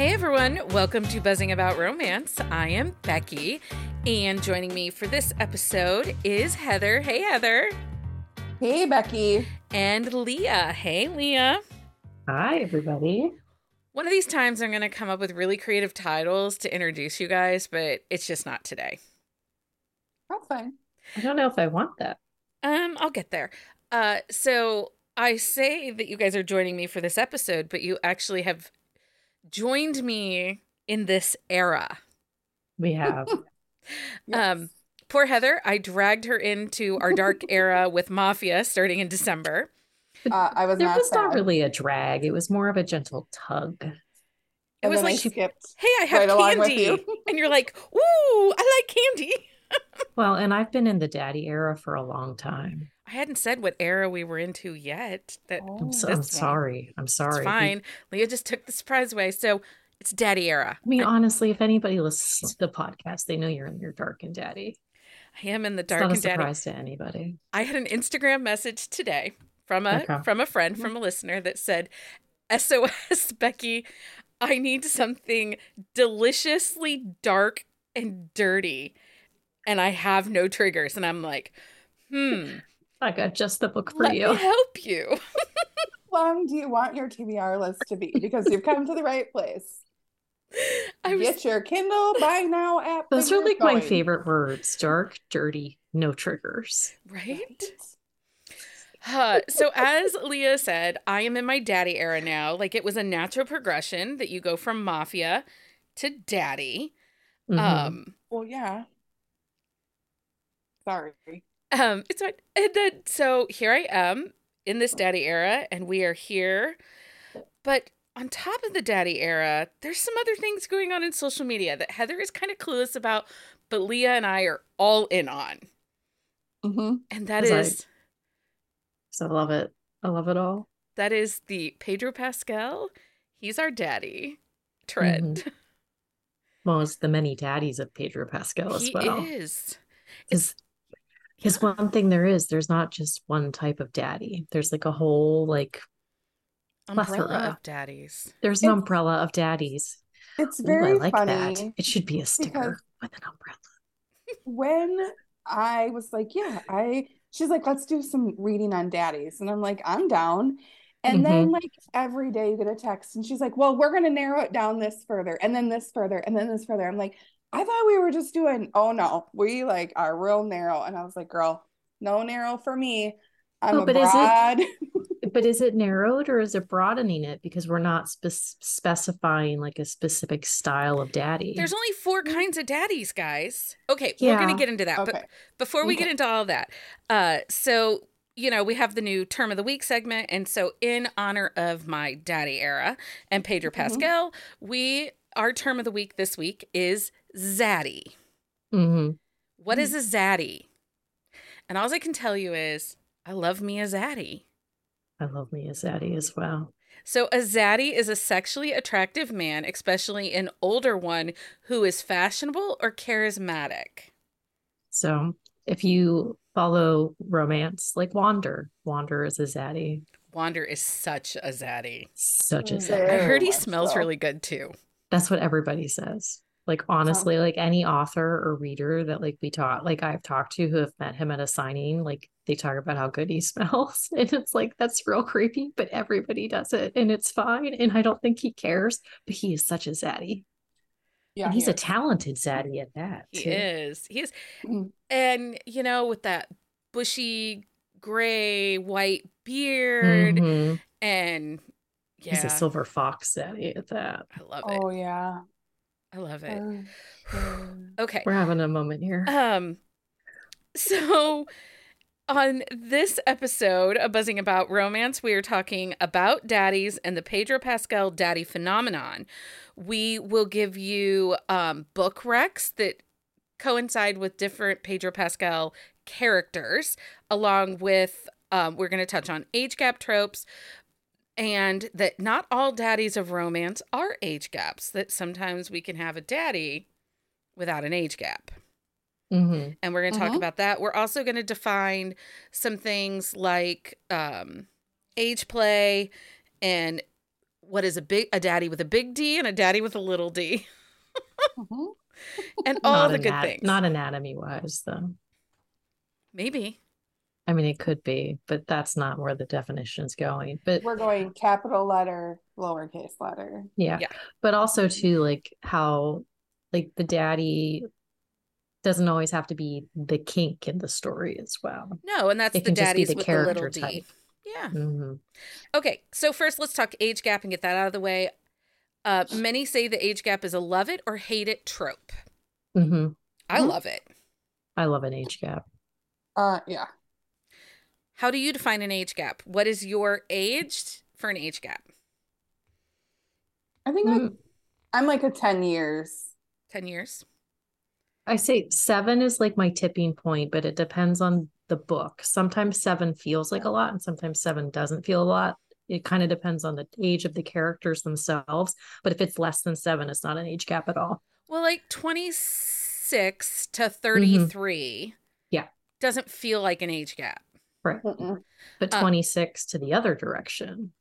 Hey everyone, welcome to Buzzing About Romance. I am Becky, and joining me for this episode is Heather. Hey Heather. Hey Becky. And Leah. Hey Leah. Hi everybody. One of these times I'm going to come up with really creative titles to introduce you guys, but it's just not today. That's fine. I don't know if I want that. Um, I'll get there. Uh, so I say that you guys are joining me for this episode, but you actually have joined me in this era. We have. yes. Um, poor Heather, I dragged her into our dark era with Mafia starting in December. Uh, I was there not was sad. not really a drag. It was more of a gentle tug. It And was then I like, hey, I have right candy. you. and you're like, ooh, I like candy. Well, and I've been in the daddy era for a long time. I hadn't said what era we were into yet. That Oh. I'm, so, I'm sorry. I'm sorry. it's fine. Leah just took the surprise away. So it's daddy era. I mean, honestly, if anybody listens to the podcast, they know you're in your dark and daddy. I am in the It's dark not a and daddy. surprise to anybody. I had an Instagram message today from a Okay. from a friend from a listener that said, "SOS Becky, I need something deliciously dark and dirty, and I have no triggers." And I'm like, "Hmm, I got just the book for let you. me help you." How long do you want your TBR list to be? Because you've come to the right place. I was Get your Kindle buy now app. Those are you're like my favorite words dark, dirty, no triggers. right. Uh, so as Leah said, I am in my daddy era now. Like it was a natural progression that you go from mafia to daddy. Mhm. Um, Well, yeah. Sorry. Um, it's fine. And then so here I am in this daddy era, and we are here. But on top of the daddy era, there's some other things going on in social media that Heather is kind of clueless about, but Leah and I are all in on. Mm-hmm. And that is. I- so I love it. I love it all. that is the Pedro Pascal. He's our daddy trend. Well, it's the many daddies of Pedro Pascal as He well. is. Because because one thing there is, there's not just one type of daddy. There's like a whole like Umbrella of daddies. there's an It's- umbrella of daddies. It's Ooh, very I like funny that. It should be a sticker with an umbrella. when I was like, yeah, I she's like, let's do some reading on daddies. And I'm like, I'm down. And then mm-hmm. like every day you get a text and she's like, well, we're gonna narrow it down this further and then this further and then this further. I'm like, I thought we were just doing, oh no, we like are real narrow. And I was like, girl, no narrow for me. I'm Oh, a but is it- broad. But is it narrowed or is it broadening it because we're not spe- specifying like a specific style of daddy? There's only four kinds of daddies, guys. Okay, we're gonna get into that. But before we Okay. get into all that, uh, so you know we have the new term of the week segment, and so in honor of my daddy era and Pedro Mhm. Pascal, we our term of the week this week is zaddy. Mhm. What is a zaddy? And all I can tell you is I love me a zaddy. I love me a zaddy as well. So a zaddy is a sexually attractive man, especially an older one who is fashionable or charismatic. So if you follow romance, like Wander, Wander is a zaddy. Wander is such a zaddy. Such a Mm, zaddy. I heard he smells so. really good too. That's what everybody says. Like honestly, like any author or reader that like we taught, like I've talked to who have met him at a signing, like they talk about how good he smells. And it's like that's real creepy, but everybody does it and it's fine. And I don't think he cares, but he is such a zaddy. Yeah, and he's he a talented zaddy at that. He too. is. He is. Mm. And you know, with that bushy gray white beard Mhm. and yeah, He's a silver fox zaddy at that. I love it. Oh yeah. I love it. Uh, Okay. We're having a moment here. Um so on this episode of Buzzing About Romance, we are talking about daddies and the Pedro Pascal daddy phenomenon. We will give you um, book recs that coincide with different Pedro Pascal characters, along with um, we're going to touch on age gap tropes, and that not all daddies of romance are age gaps, that sometimes we can have a daddy without an age gap. Mhm. And we're going to talk Mhm. about that. We're also going to define some things like um, age play and what is a big a daddy with a big D and a daddy with a little D. Mhm. and all Not the good anat- things. Not anatomy wise, though. Maybe. I mean, it could be, but that's not where the definition is going. But We're going capital letter, lowercase letter. yeah. Yeah. But also, too, like how, like, the daddy doesn't always have to be the kink in the story as well. No, and that's It the can just be daddies the with the little character D. type. Yeah. hmm Okay, so first let's talk age gap and get that out of the way. Uh, many say the age gap is a love it or hate it trope. hmm I Mhm. love it. I love an age gap. Uh, yeah. How do you define an age gap? What is your age for an age gap? I think like, Mm, I'm like a 10 years. 10 years? I say seven is like my tipping point, but it depends on the book. Sometimes seven feels like a lot, and sometimes seven doesn't feel a lot. It kind of depends on the age of the characters themselves. But if it's less than seven, it's not an age gap at all. Well, like 26 to 33 Mm-hmm. Yeah. doesn't feel like an age gap. Right. Mm-mm. But Uh, 26 to the other direction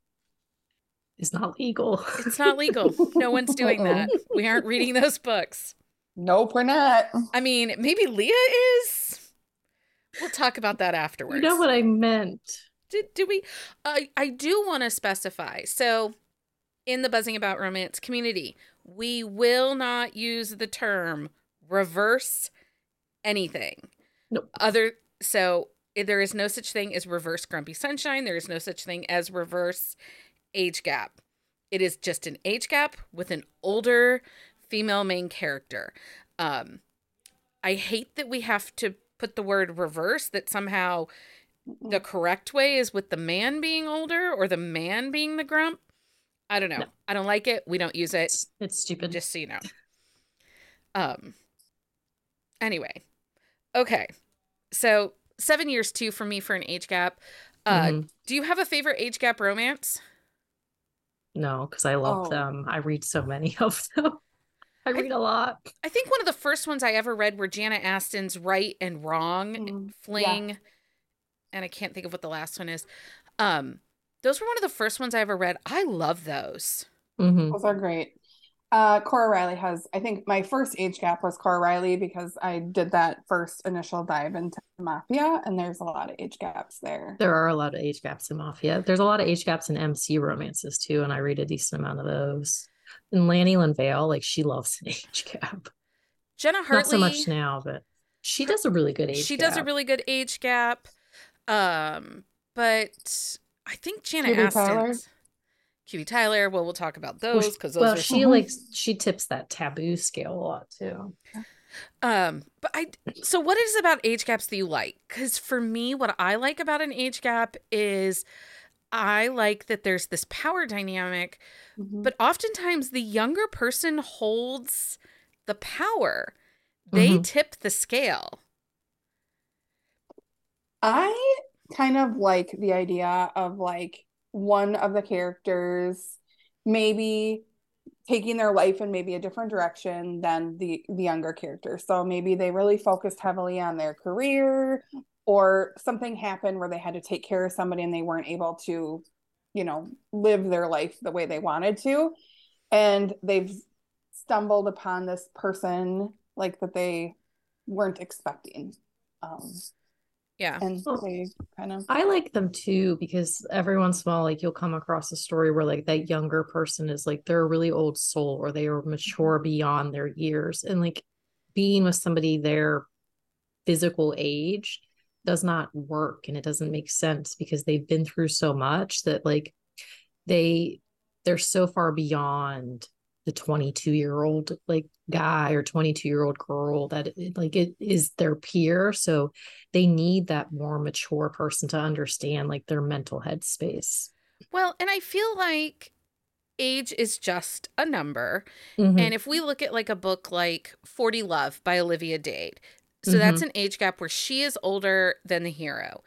is not legal. It's not legal. no one's doing that. We aren't reading those books. Nope, we're not. I mean, maybe Leah is. We'll talk about that afterwards. You know what I meant. did, did we I I do want to specify. So in the buzzing about romance community, we will not use the term reverse anything. Nope. Other so there is no such thing as reverse grumpy sunshine. There is no such thing as reverse age gap. It is just an age gap with an older female main character. Um I hate that we have to put the word reverse that somehow the correct way is with the man being older or the man being the grump. I don't know. No. I don't like it. We don't use it. It's, it's stupid. Just so you know. Um. Anyway, okay. So seven years too for me for an age gap. Uh, Mhm. Do you have a favorite age gap romance? No, because I love Oh. them. I read so many of them. I read a lot. I think one of the first ones I ever read were Jana Aston's Right and Wrong Mm, Fling, and I can't think of what the last one is. Um, those were one of the first ones I ever read. I love those. hmm Those are great. Uh, Cora Reilly has, I think my first age gap was Cora Reilly because I did that first initial dive into Mafia, and there's a lot of age gaps there. There are a lot of age gaps in Mafia. There's a lot of age gaps in MC romances too, and I read a decent amount of those. And Lani Lynn Vale, like she loves an age gap. Jenna Hartley. Not so much now, but she does a really good age she gap. does a really good age gap. Um, but I think Jana Cutie Tyler? Aston's Tyler. Well, we'll talk about those she- because those well, are she like she tips that taboo scale a lot too. Um, but I so what is about age gaps that you like? Because for me, what I like about an age gap is I like that there's this power dynamic, Mhm. but oftentimes the younger person holds the power. They Mhm. tip the scale. I kind of like the idea of like one of the characters maybe taking their life in maybe a different direction than the the younger character. So maybe they really focused heavily on their career or something happened where they had to take care of somebody and they weren't able to, you know, live their life the way they wanted to. And they've stumbled upon this person like that they weren't expecting. Um, Yeah. and they kind of I like them too because every once in a while, like you'll come across a story where like that younger person is like they're a really old soul or they are mature mm-hmm. beyond their years, and like being with somebody their physical age does not work and it doesn't make sense because they've been through so much that like they they're so far beyond the 22 year old like guy or 22 year old girl that like it is their peer so they need that more mature person to understand like their mental headspace Well, and I feel like age is just a number. Mhm. And if we look at like a book like 40 Love by Olivia Dade, so that's an age gap where she is older than the hero.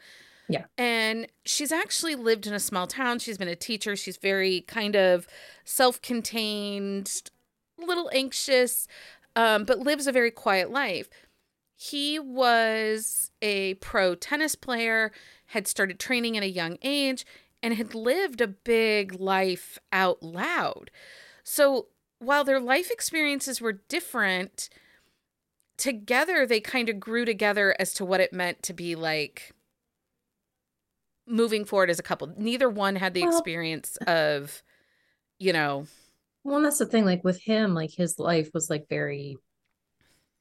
Yeah. And she's actually lived in a small town. She's been a teacher. She's very kind of self contained, a little anxious, um, but lives a very quiet life. He was a pro tennis player, had started training at a young age, and had lived a big life out loud. So while their life experiences were different, together they kind of grew together as to what it meant to be like moving forward as a couple. Neither one had the Well- experience of, you know, Well, and that's the thing. Like with him, like his life was like very,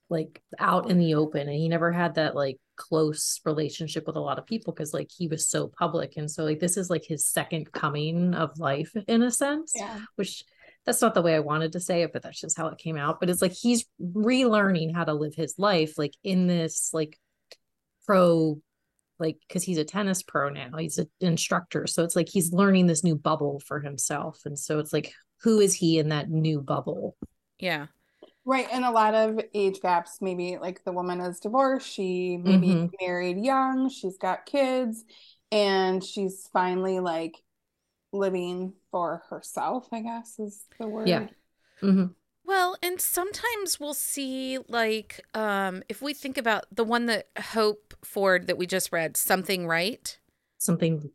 like out in the open, and he never had that like close relationship with a lot of people because like he was so public, and so like this is like his second coming of life in a sense. Yeah. Which that's not the way I wanted to say it, but that's just how it came out. But it's like he's relearning how to live his life, like in this like pro like because he's a tennis pro now he's an instructor so it's like he's learning this new bubble for himself and so it's like who is he in that new bubble yeah. Right. And a lot of age gaps. Maybe like the woman is divorced. She maybe Mhm. married young. She's got kids. And she's finally like living for herself, I guess is the word. Yeah. hmm Well, and sometimes we'll see like um if we think about the one that Hope Ford that we just read, Something Right, something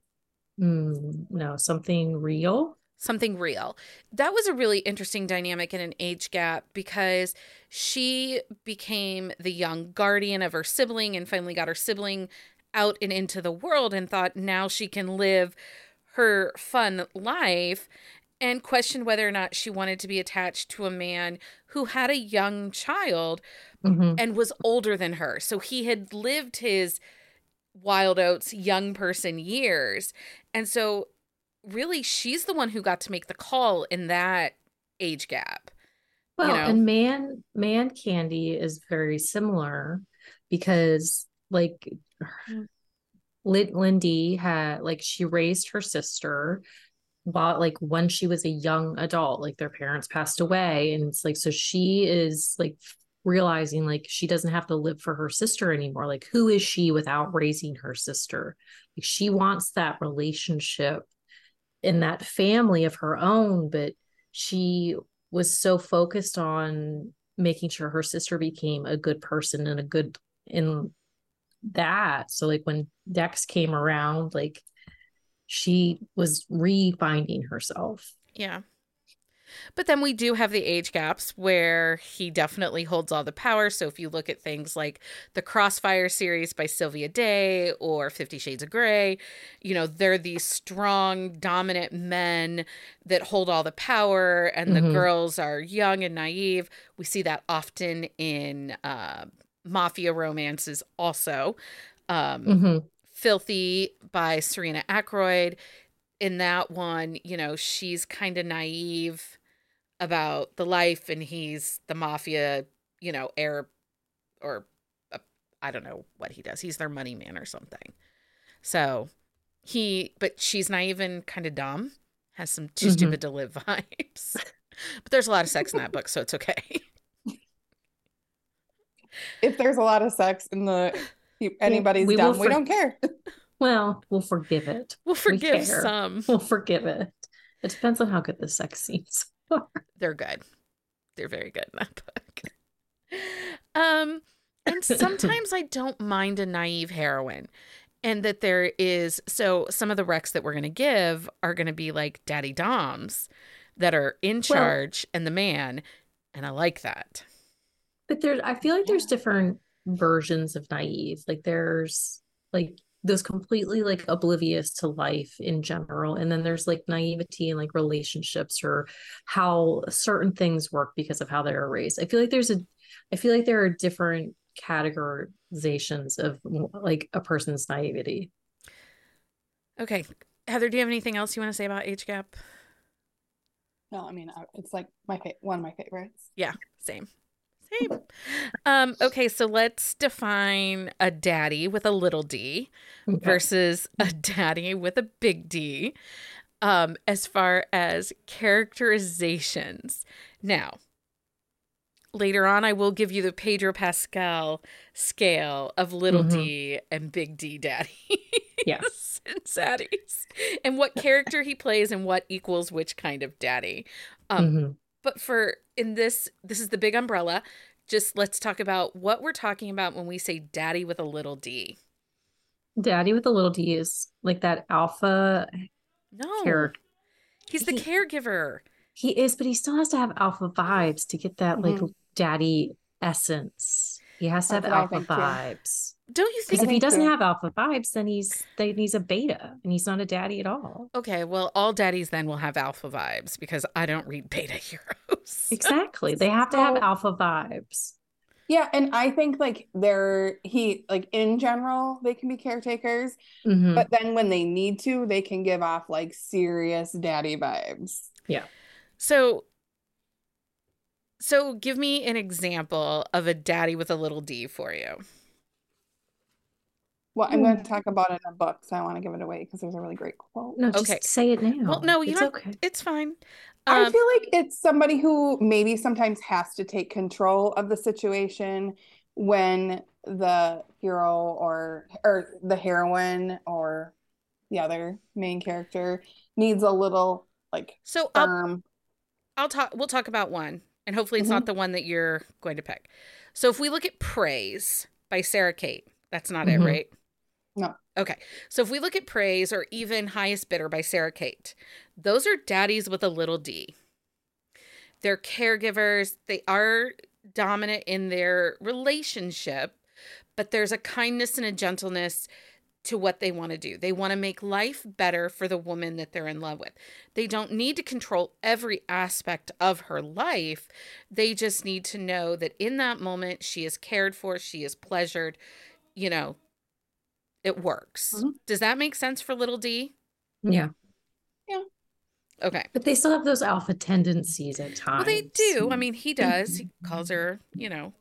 mm, no something real Something Real. That was a really interesting dynamic in an age gap because she became the young guardian of her sibling and finally got her sibling out and into the world and thought now she can live her fun life and questioned whether or not she wanted to be attached to a man who had a young child hmm and was older than her. So he had lived his wild oats young person years. And so really she's the one who got to make the call in that age gap. well know? and man man candy is very similar because like mm. Lid- Lindy had like she raised her sister while like when she was a young adult like their parents passed away and it's like so she is like realizing like she doesn't have to live for her sister anymore like who is she without raising her sister like she wants that relationship in that family of her own but she was so focused on making sure her sister became a good person and a good in that so like when dex came around like she was re-finding herself Yeah. But then we do have the age gaps where he definitely holds all the power. So if you look at things like the Crossfire series by Sylvia Day or Fifty Shades of Grey, you know, they're these strong, dominant men that hold all the power, and the Mhm. girls are young and naive. We see that often in uh, mafia romances, also. Um, Mhm. Filthy by Serena Akeroyd. In that one, you know, she's kind of naive about the life, and he's the mafia, you know, heir or uh, I don't know what he does. He's their money man or something. So he, but she's naive and kind of dumb, has some too Mhm. stupid to live vibes. but there's a lot of sex in that book, so it's okay. If there's a lot of sex in the anybody's we will dumb, we don't care. well we'll forgive it We'll forgive care. some. we'll forgive it it depends on how good the sex scenes are they're good. They're very good in that book. Um, and sometimes I don't mind a naive heroine. And that there is so some of the recs that we're gonna give are gonna be like daddy doms that are in charge and the man. And I like that. But there's, I feel like there's different versions of naive. Like there's like those completely like oblivious to life in general, and then there's like naivety and like relationships or how certain things work because of how they're raised. I feel like there's a, I feel like there are different categorizations of like a person's naivety. Okay. Heather, do you have anything else you want to say about age gap? No, I mean it's like my fa- one of my favorites. Yeah, same. Same. Um, okay, so let's define a daddy with a little d. Okay. versus a daddy with a big D um, as far as characterizations. Now, later on, I will give you the Pedro Pascal scale of little Mhm. d and big D daddies Yes. and zaddies, and what character he plays and what equals which kind of daddy. Um, Mhm. But for in this, this is the big umbrella. Just let's talk about what we're talking about when we say daddy with a little d. Daddy with a little D is like that alpha No. care. He's the He- caregiver. He is, but he still has to have alpha vibes to get that like Mhm. daddy essence. He has to have alpha vibes. Don't you think if he doesn't so. have alpha vibes, then he's then he's a beta and he's not a daddy at all. Okay, well, all daddies then will have alpha vibes because I don't read beta heroes. Exactly. They have to have alpha vibes. Yeah, and I think like they're he like in general they can be caretakers, Mhm. but then when they need to, they can give off like serious daddy vibes. Yeah. So, so give me an example of a daddy with a little D for you. Well, I'm going to talk about it in a book, so I want to give it away because there's a really great quote. No, just Okay. say it now. Well, no, you it's don't- okay. It's fine. I Um, feel like it's somebody who maybe sometimes has to take control of the situation when the hero or or the heroine or the other main character needs a little like so I'll. I'll talk. We'll talk about one, and hopefully it's not the one that you're going to pick. So if we look at Praise by Sara Cate, that's not it, Mhm. right? No. Okay. So if we look at Praise or even Highest Bidder by Sara Cate, those are daddies with a little d. They're caregivers. They are dominant in their relationship, but there's a kindness and a gentleness to what they want to do. They want to make life better for the woman that they're in love with. They don't need to control every aspect of her life. They just need to know that in that moment she is cared for, she is pleasured, you know, it works. Mhm. Does that make sense for little D? Yeah. Yeah. Okay. But they still have those alpha tendencies at times. Well, they do. I mean, he does. He calls her, you know,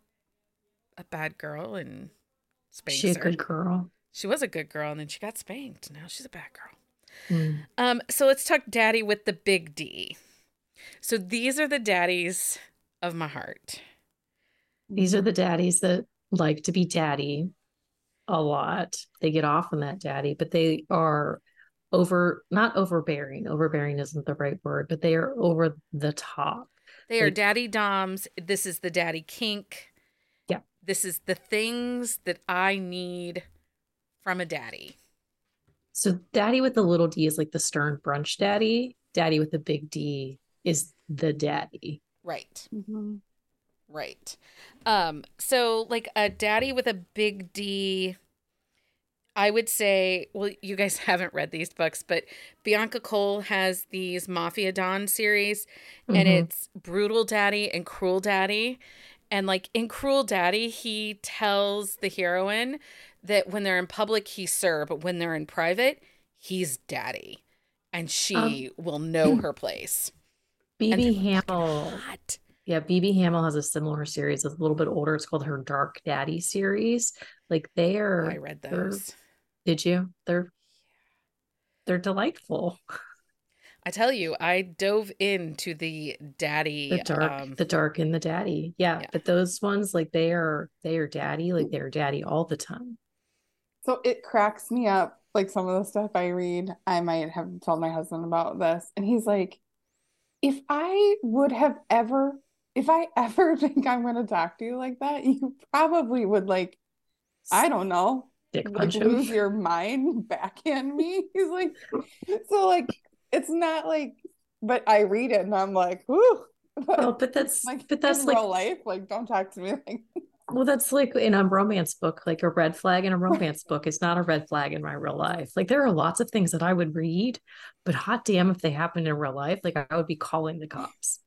a bad girl and spanks She a her. good girl. She was a good girl and then she got spanked. Now she's a bad girl. Mm. Um, so let's talk daddy with the big D. So these are the daddies of my heart. These are the daddies that like to be daddy a lot. They get off on that daddy, but they are over not overbearing. Overbearing isn't the right word, but they are over the top. They are Like- daddy doms. This is the daddy kink. Yeah. This is the things that I need from a daddy. So daddy with the little d is like the stern brunch daddy. Daddy with the big D is the daddy. Right. Mhm. Right. Um, so like a daddy with a big D, I would say, well, you guys haven't read these books, but Bianca Cole has these Mafia Dawn series, and Mhm. it's Brutal Daddy and Cruel Daddy. And like in Cruel Daddy, he tells the heroine that when they're in public, he's sir, but when they're in private, he's daddy. And she will know her place. And BB fucking Hamel. Hot. Yeah, BB Hamel has a similar series. It's a little bit older. It's called her Dark Daddy series. Like they are I read those. Did you? They're they're delightful. I tell you, I dove into the daddy. The dark, um, the dark and the daddy. Yeah, Yeah. but those ones like they are they are daddy, like they're daddy all the time. So it cracks me up. Like some of the stuff I read, I might have told my husband about this, and he's like, if I would have ever, if I ever think I'm going to talk to you like that, you probably would like, I don't know, like lose your mind, backhand me. He's like, so like, it's not like, but I read it and I'm like, whoo. But Well, but that's like but that's in like real life, like don't talk to me like well, that's like in a romance book, like a red flag in a romance book. It's not a red flag in my real life. Like there are lots of things that I would read, but hot damn if they happened in real life, like I would be calling the cops.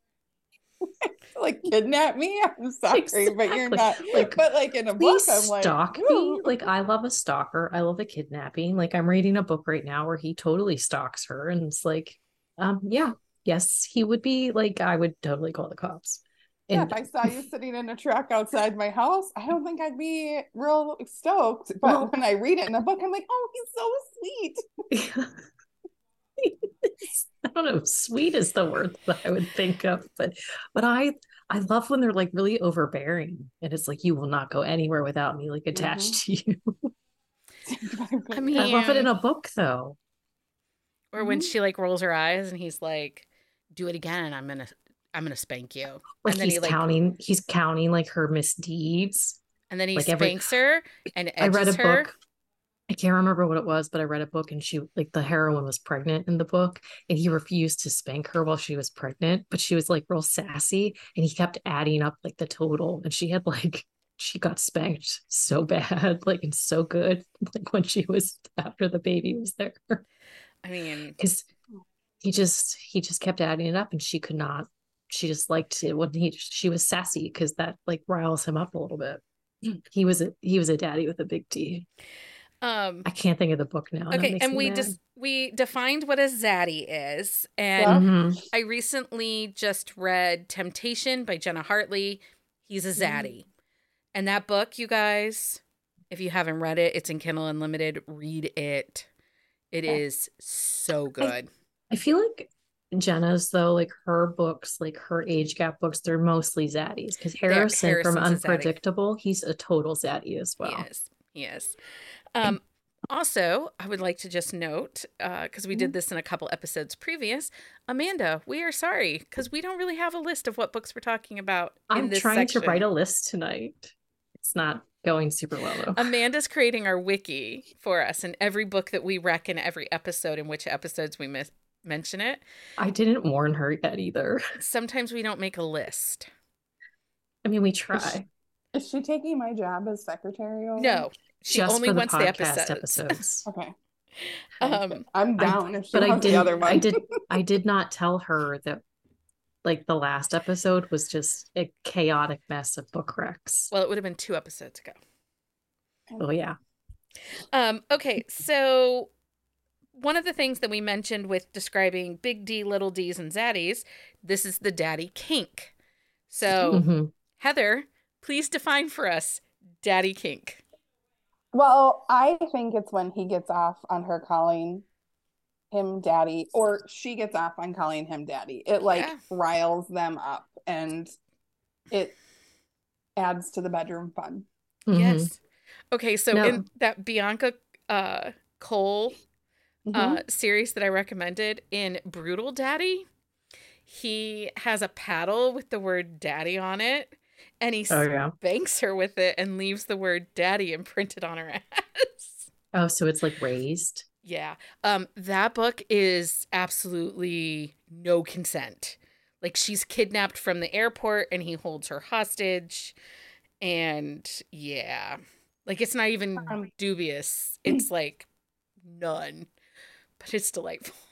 Like kidnap me. I'm sorry, but you're not. Like, but like in a book, I'm like, stalk me. Like I love a stalker. I love a kidnapping. Like I'm reading a book right now where he totally stalks her, and it's like, um, yeah, yes, he would be like, I would totally call the cops. yeah, And if I saw you sitting in a truck outside my house, I don't think I'd be real stoked. But Well- when I read it in a book, I'm like, oh, he's so sweet. I don't know, sweet is the word that I would think of, but but I I love when they're like really overbearing and it's like you will not go anywhere without me, like attached to you. I mean, I love it in a book though. or when Mhm. she like rolls her eyes and he's like, "Do it again. I'm gonna, I'm gonna spank you." Like And then he's he, like- counting, he's counting like her misdeeds. And then he Like every- spanks her and I read a edges her. book. I can't remember what it was, but I read a book and she like the heroine was pregnant in the book and he refused to spank her while she was pregnant, but she was like real sassy and he kept adding up like the total and she had like she got spanked so bad, like and so good, like when she was after the baby was there. I mean, because he just he just kept adding it up and she could not she just liked it when he she was sassy because that like riles him up a little bit. Mm. He was a he was a daddy with a big D. um I can't think of the book now. okay, and we just we defined what a zaddy is. And Yeah. Mhm. I recently just read Temptation by Jenna Hartley. He's a zaddy. And that book, you guys, if you haven't read it, it's in Kindle Unlimited. Read it. It Okay. is so good. I feel like Jenna's though, like her books, like her age gap books, they're mostly zaddies. Because Harrison from Harrison's a. Unpredictable, he's a total zaddy as well. Yes, yes. Um, also, I would like to just note, because we did this in a couple episodes previous, Amanda, we are sorry because we don't really have a list of what books we're talking about. I'm this trying section. to write a list tonight. It's not going super well though. Amanda's creating our wiki for us, and every book that we rec in every episode, in which episodes we mis- mention it. I didn't warn her yet either. Sometimes we don't make a list. I mean, we try. Is she taking my job as secretary? over? No, she Just only for the wants the podcast episodes. episodes. Okay. Um, I'm down if but I did the other one. I did I did not tell her that like the last episode was just a chaotic mess of book wrecks. well, it would have been two episodes ago. Oh yeah. Um, okay, so one of the things that we mentioned with describing big D, little D's, and zaddies, this is the daddy kink. So, Mhm. Heather, please define for us daddy kink. Well, I think it's when he gets off on her calling him daddy, or she gets off on calling him daddy. It like Yeah. riles them up and it adds to the bedroom fun. Mhm. Yes. Okay, so No. in that Bianca uh, Cole Mhm. uh, series that I recommended in Brutal Daddy, he has a paddle with the word daddy on it, and he Oh yeah. spanks her with it and leaves the word daddy imprinted on her ass. Oh, so it's like raised. Yeah. Um that book is absolutely no consent. Like she's kidnapped from the airport and he holds her hostage and yeah. Like it's not even Um, dubious. It's like none. But it's delightful.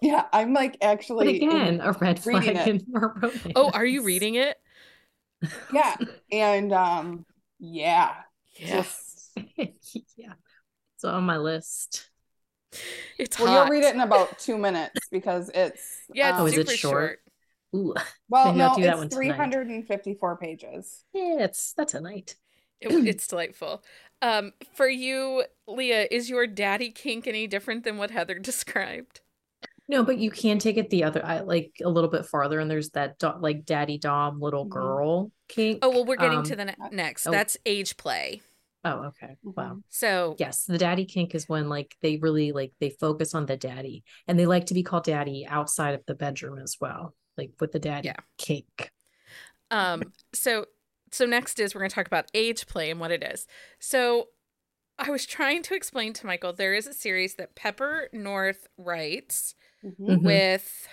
Yeah, I'm like But actually again, a red flag in our romance. Oh, are you reading it? Yeah, and um yeah, Yes. just yeah. It's on my list. It's well, hot. you'll read it in about two minutes because it's Yeah, it's Oh, is it super short? short. Ooh. well, Maybe no, it's one tonight. 354 pages. Yeah, it's that's a night. It, it's delightful. Um, for you, Leah, is your daddy kink any different than what Heather described? No, but you can take it the other I like a little bit farther, and there's that do- like daddy dom little Mhm. girl kink. Oh well, we're getting Um, to the ne- next. oh. That's age play. Oh, okay. Wow. So Yes, the daddy kink is when like they really like they focus on the daddy, and they like to be called daddy outside of the bedroom as well, like with the daddy Yeah. kink. Um, so so next is we're going to talk about age play and what it is. So I was trying to explain to Michael there is a series that Pepper North writes Mhm. Mhm. with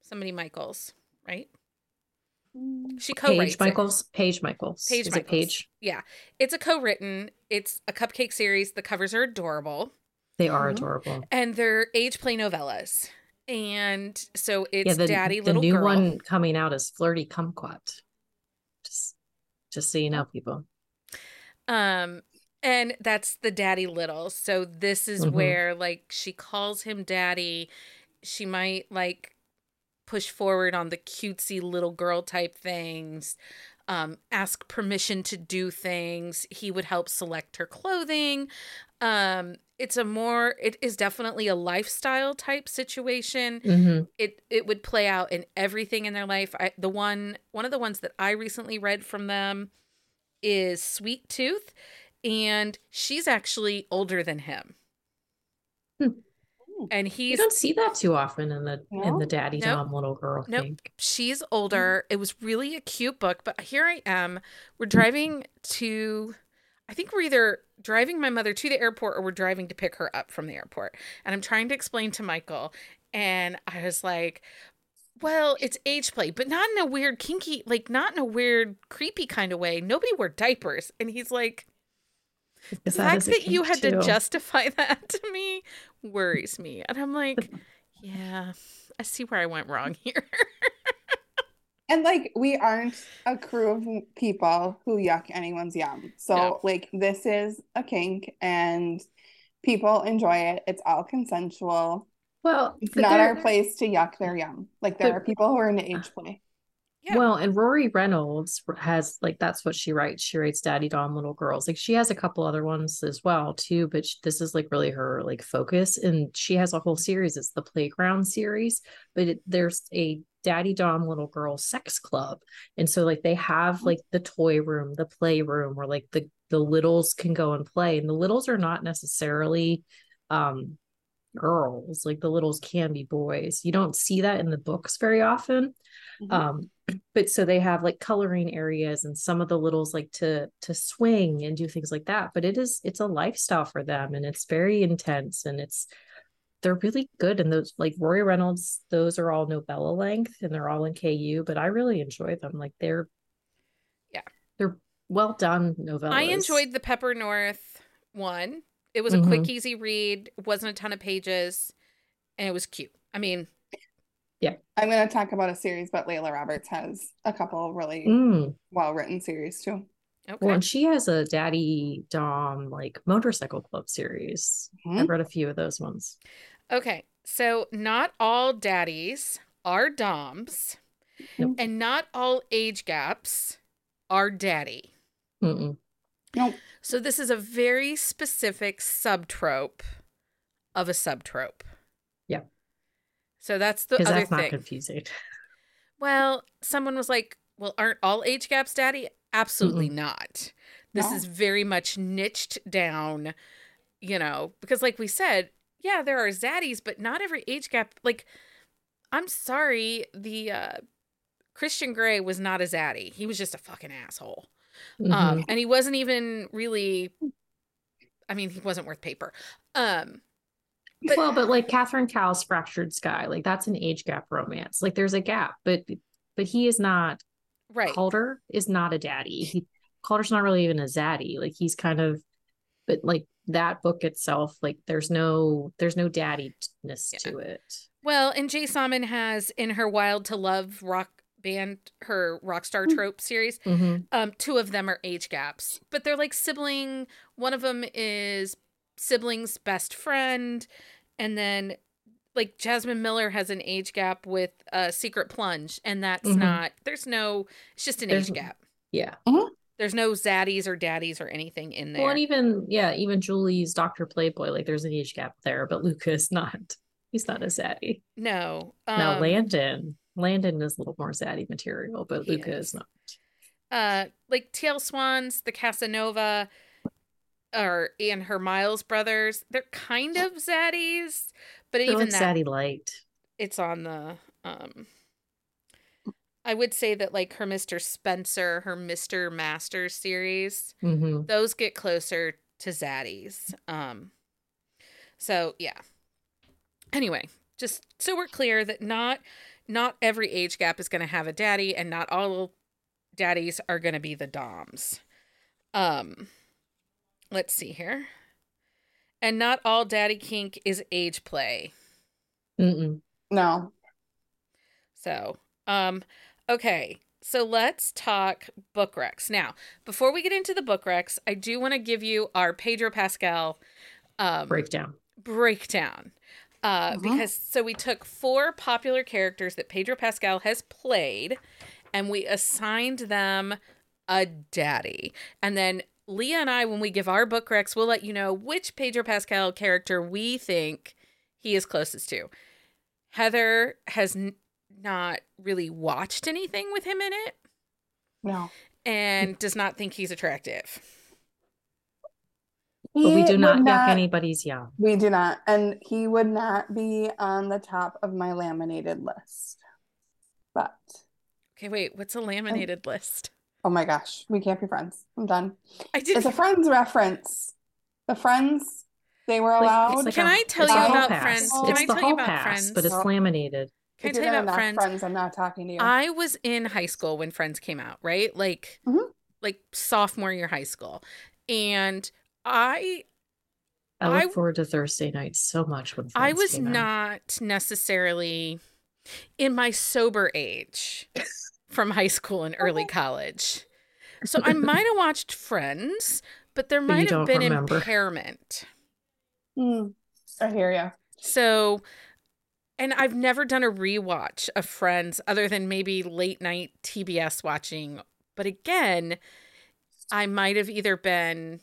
somebody Michaels, right? She co-writes Paige it. Michaels. Paige Michaels. Paige is Michaels. it Paige? Yeah, it's a co-written. It's a cupcake series. The covers are adorable, They are Mhm. adorable. and they're age play novellas. And so it's yeah, the, Daddy the Little new Girl. one coming out is Flirty Kumquat. Just, just so you know, people. Um, and that's the daddy little. So this is Mhm. where like she calls him daddy. She might like push forward on the cutesy little girl type things. Um, ask permission to do things. He would help select her clothing. Um, it's a more it is definitely a lifestyle type situation Mhm. it it would play out in everything in their life. I the one one of the ones that I recently read from them is Sweet Tooth, and she's actually older than him. Hmm. And You he's don't see that too often in the in No? the daddy Nope. dom little girl Nope. kink. she's older. It was really a cute book, but here I am. We're driving to I think we're either driving my mother to the airport or we're driving to pick her up from the airport. And I'm trying to explain to Michael. And I was like, well, it's age play, but not in a weird, kinky, like not in a weird, creepy kind of way. Nobody wore diapers. And he's like, the fact that you had too. to justify that to me worries me. And I'm like, yeah, I see where I went wrong here. and like we aren't a crew of people who yuck anyone's yum. So no. like this is a kink and people enjoy it. It's all consensual. Well, it's not our place to yuck their yum. Like there but, are people who are into age play. Yeah. Well, and Rory Reynolds has like that's what she writes. She writes Daddy Dom Little Girls. Like she has a couple other ones as well too, but she, this is like really her like focus. And she has a whole series. It's the Playground series, but it, there's a Daddy Dom Little Girl Sex Club, and so like they have like the toy room, the play room, where like the the littles can go and play, and the littles are not necessarily um girls like the littles can be boys. You don't see that in the books very often. Mm-hmm. um but so they have like coloring areas and some of the littles like to to swing and do things like that. But it is it's a lifestyle for them and it's very intense and it's they're really good and those like rory reynolds those are all novella length and they're all in ku but i really enjoy them. Like they're yeah. they're well done novellas. i enjoyed the pepper north one it was a mm-hmm. quick, easy read. wasn't a ton of pages, and it was cute. I mean, yeah. I'm going to talk about a series, but Layla Roberts has a couple really mm. well written series too. Okay. Well, and she has a Daddy Dom like motorcycle club series. Mm-hmm. I've read a few of those ones. Okay, so not all daddies are Doms, nope. and not all age gaps are daddy. Mm-mm. Nope. So this is a very specific subtrope of a subtrope. Yeah. So that's the other that's thing. not confusing. Well, someone was like, "Well, aren't all age gaps daddy?" Absolutely Mm-mm. not. This no. is very much niched down, you know, because like we said, yeah, there are zaddies, but not every age gap. Like, I'm sorry, the uh, Christian Grey was not a zaddy. He was just a fucking asshole. Um, mm-hmm. Um, and he wasn't even really, I mean, he wasn't worth paper. Um, but, well, but like Catherine Cowles' Fractured Sky, like that's an age gap romance. Like there's a gap, but but he is not. Right. Calder is not a daddy. He, Calder's not really even a zaddy. Like he's kind of, but like that book itself, like there's no there's no daddiness yeah. to it. Well, and J. Saman has in her Wild to Love rock band her rockstar mm. trope series mm-hmm. um two of them are age gaps but they're like sibling one of them is sibling's best friend and then like jasmine miller has an age gap with a secret plunge and that's mm-hmm. not there's no it's just an there's, age gap yeah mm-hmm. there's no zaddies or daddies or anything in there well and even yeah even julie's dr playboy like there's an age gap there but lucas not he's not a zaddy no um, now landon Landon is a little more zaddy material, but Luca is. is not. Uh, like T.L. Swan's, the Casanova, or and her Miles brothers, they're kind of zaddies, but they're even like that zaddy light. It's on the um. I would say that like her Mr. Spencer, her Mr. Master series, mm-hmm. those get closer to zaddies. Um. So yeah. Anyway, just so we're clear that not not every age gap is going to have a daddy and not all daddies are going to be the doms. Um let's see here. And not all daddy kink is age play. Mm-mm. No. So, um okay. So let's talk book recs. Now, before we get into the book recs, I do want to give you our Pedro Pascal um breakdown. Breakdown uh, mm-hmm. because so we took four popular characters that Pedro Pascal has played and we assigned them a daddy. And then Leah and I, when we give our book recs, we'll let you know which Pedro Pascal character we think he is closest to. Heather has n- not really watched anything with him in it. No. And does not think he's attractive. But we do not yuck anybody's yum. We do not. And he would not be on the top of my laminated list. But okay, wait, what's a laminated list? Oh my gosh, we can't be friends. I'm done. I did. It's a Friends reference. The Friends, they were Like, allowed. it's like Can a- I tell you about pass. Friends? Can It's I tell you about pass, Friends? but it's No. laminated. Can I tell you're you gonna about knock Friends? I'm not talking to you. I was in high school when Friends came out, right? Like, Mhm. like sophomore year high school, and I I look I- forward to Thursday nights so much when I was not necessarily in my sober age from high school and early college. So I might have watched Friends, but there might have been remember. impairment. Hmm. I hear you. So, and I've never done a rewatch of Friends other than maybe late night TBS watching. But again, I might have either been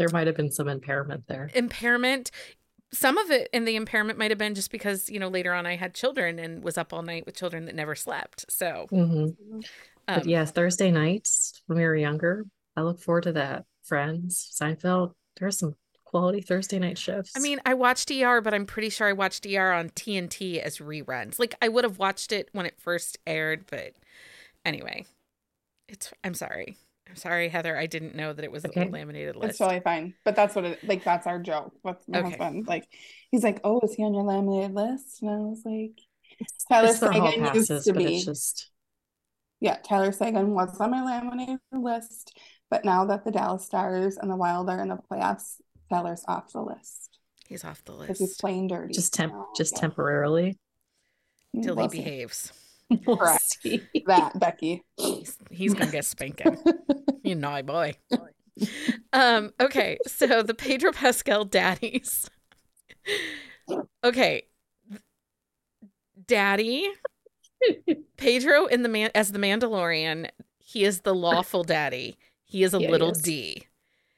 There might have been some impairment there. impairment. Some of it in the impairment might have been just because, you know, later on I had children and was up all night with children that never slept. So, hmm um, But yeah, Thursday nights when we were younger, I look forward to that. Friends, Seinfeld. There's some quality Thursday night shifts. I mean, I watched ER, but I'm pretty sure I watched ER on TNT as reruns. Like I would have watched it when it first aired, but anyway, it's. I'm sorry. I'm sorry, Heather. I didn't know that it was Okay. a laminated list. It's list. totally fine. But that's what it like that's our joke with my Okay. husband. Like he's like, Oh, is he on your laminated list? And I was like, Tyler it's their hall Seguin used to be. just Yeah, Tyler Seguin was on my laminated list, but now that the Dallas Stars and the Wild are in the playoffs, Tyler's off the list He's off the because he's list playing dirty. just temp now. just Yeah. temporarily. till he We'll behaves. We'll Correct. see. That Becky. He's, he's gonna get spanking. you naughty boy. Um. Okay. So the Pedro Pascal daddies. Okay. Daddy Pedro in the man as the Mandalorian, he is the lawful daddy. He is a Yeah, he little is. D.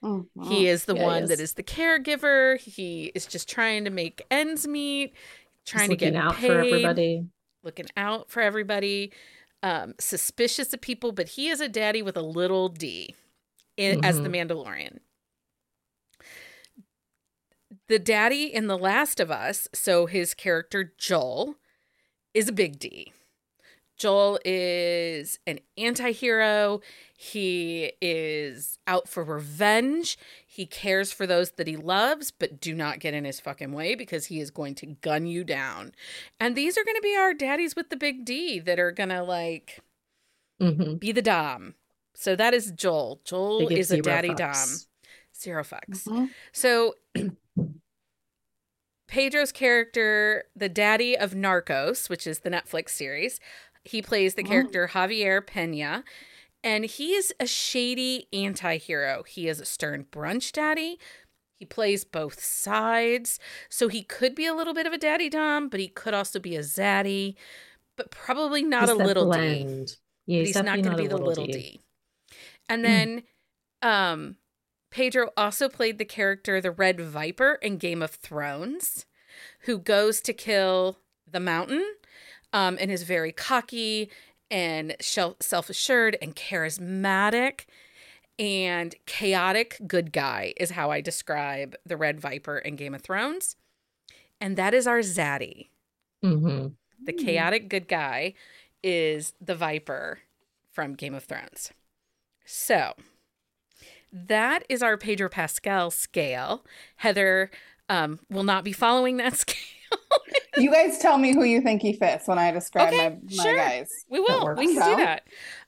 Mhm. He is the Yeah, he one that is. is the caregiver. He is just trying to make ends meet, trying to get out paid, for everybody. Looking out for everybody. Um, suspicious of people, but he is a daddy with a little D in, as the Mhm. Mandalorian. The daddy in The Last of Us, so his character Joel, is a big D. Joel is an anti hero. He is out for revenge. He cares for those that he loves, but do not get in his fucking way because he is going to gun you down. And these are going to be our daddies with the big D that are going to like hmm be the Dom. So that is Joel. Joel is a daddy fucks. Dom. Zero fucks. Mhm. So Pedro's character, the daddy of Narcos, which is the Netflix series, he plays the Oh. character Javier Pena, and he is a shady anti-hero. He is a stern brunch daddy. He plays both sides. So he could be a little bit of a daddy dom, but he could also be a zaddy, but probably not He's a little D. Yeah, but he's not going to be the little D. And then um Pedro also played the character the Red Viper in Game of Thrones, who goes to kill the mountain um and is very cocky and self-assured and charismatic and chaotic good guy is how I describe the Red Viper in Game of Thrones. And that is our Zaddy. hmm The chaotic good guy is the Viper from Game of Thrones. So that is our Pedro Pascal scale. Heather um, will not be following that scale. You guys tell me who you think he fits when I describe Okay, my, my sure. guys. we will. We can do that.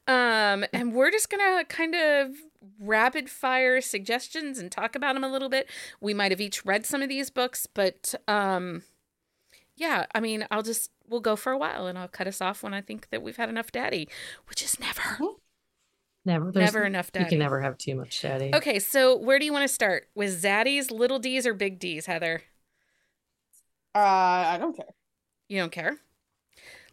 Um, and we're just gonna kind of rapid fire suggestions and talk about them a little bit. We might have each read some of these books, but um, yeah, I mean, I'll just we'll go for a while and I'll cut us off when I think that we've had enough daddy, which is never, Never, there's- never enough daddy. You can never have too much daddy. Okay, so where do you want to start? With Zaddies, little D's, or big D's, Heather? Uh, I don't care. You don't care.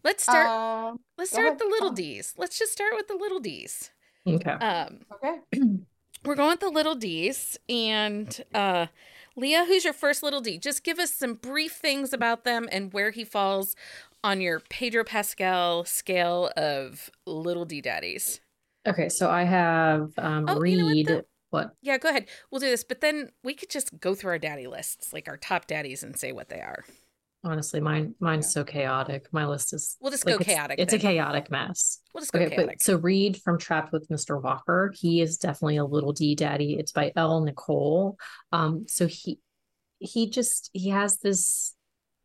Let's start. Um, let's start ahead. with the little D's. Let's just start with the little D's. Okay. Um, okay. we're going with the little D's, and uh, Leah, who's your first little D? Just give us some brief things about them and where he falls on your Pedro Pascal scale of little D daddies. Okay, so I have um Oh, you know what, read? Yeah, go ahead. We'll do this, but then we could just go through our daddy lists, like our top daddies, and say what they are. Honestly, mine mine's Yeah. so chaotic. My list is We'll just like, go it's- chaotic It's a chaotic mess. We'll just go Okay, chaotic. but so Reed from Trapped with Mr. Walker, he is definitely a little D daddy. It's by L. Nicole. Um, so he he just he has this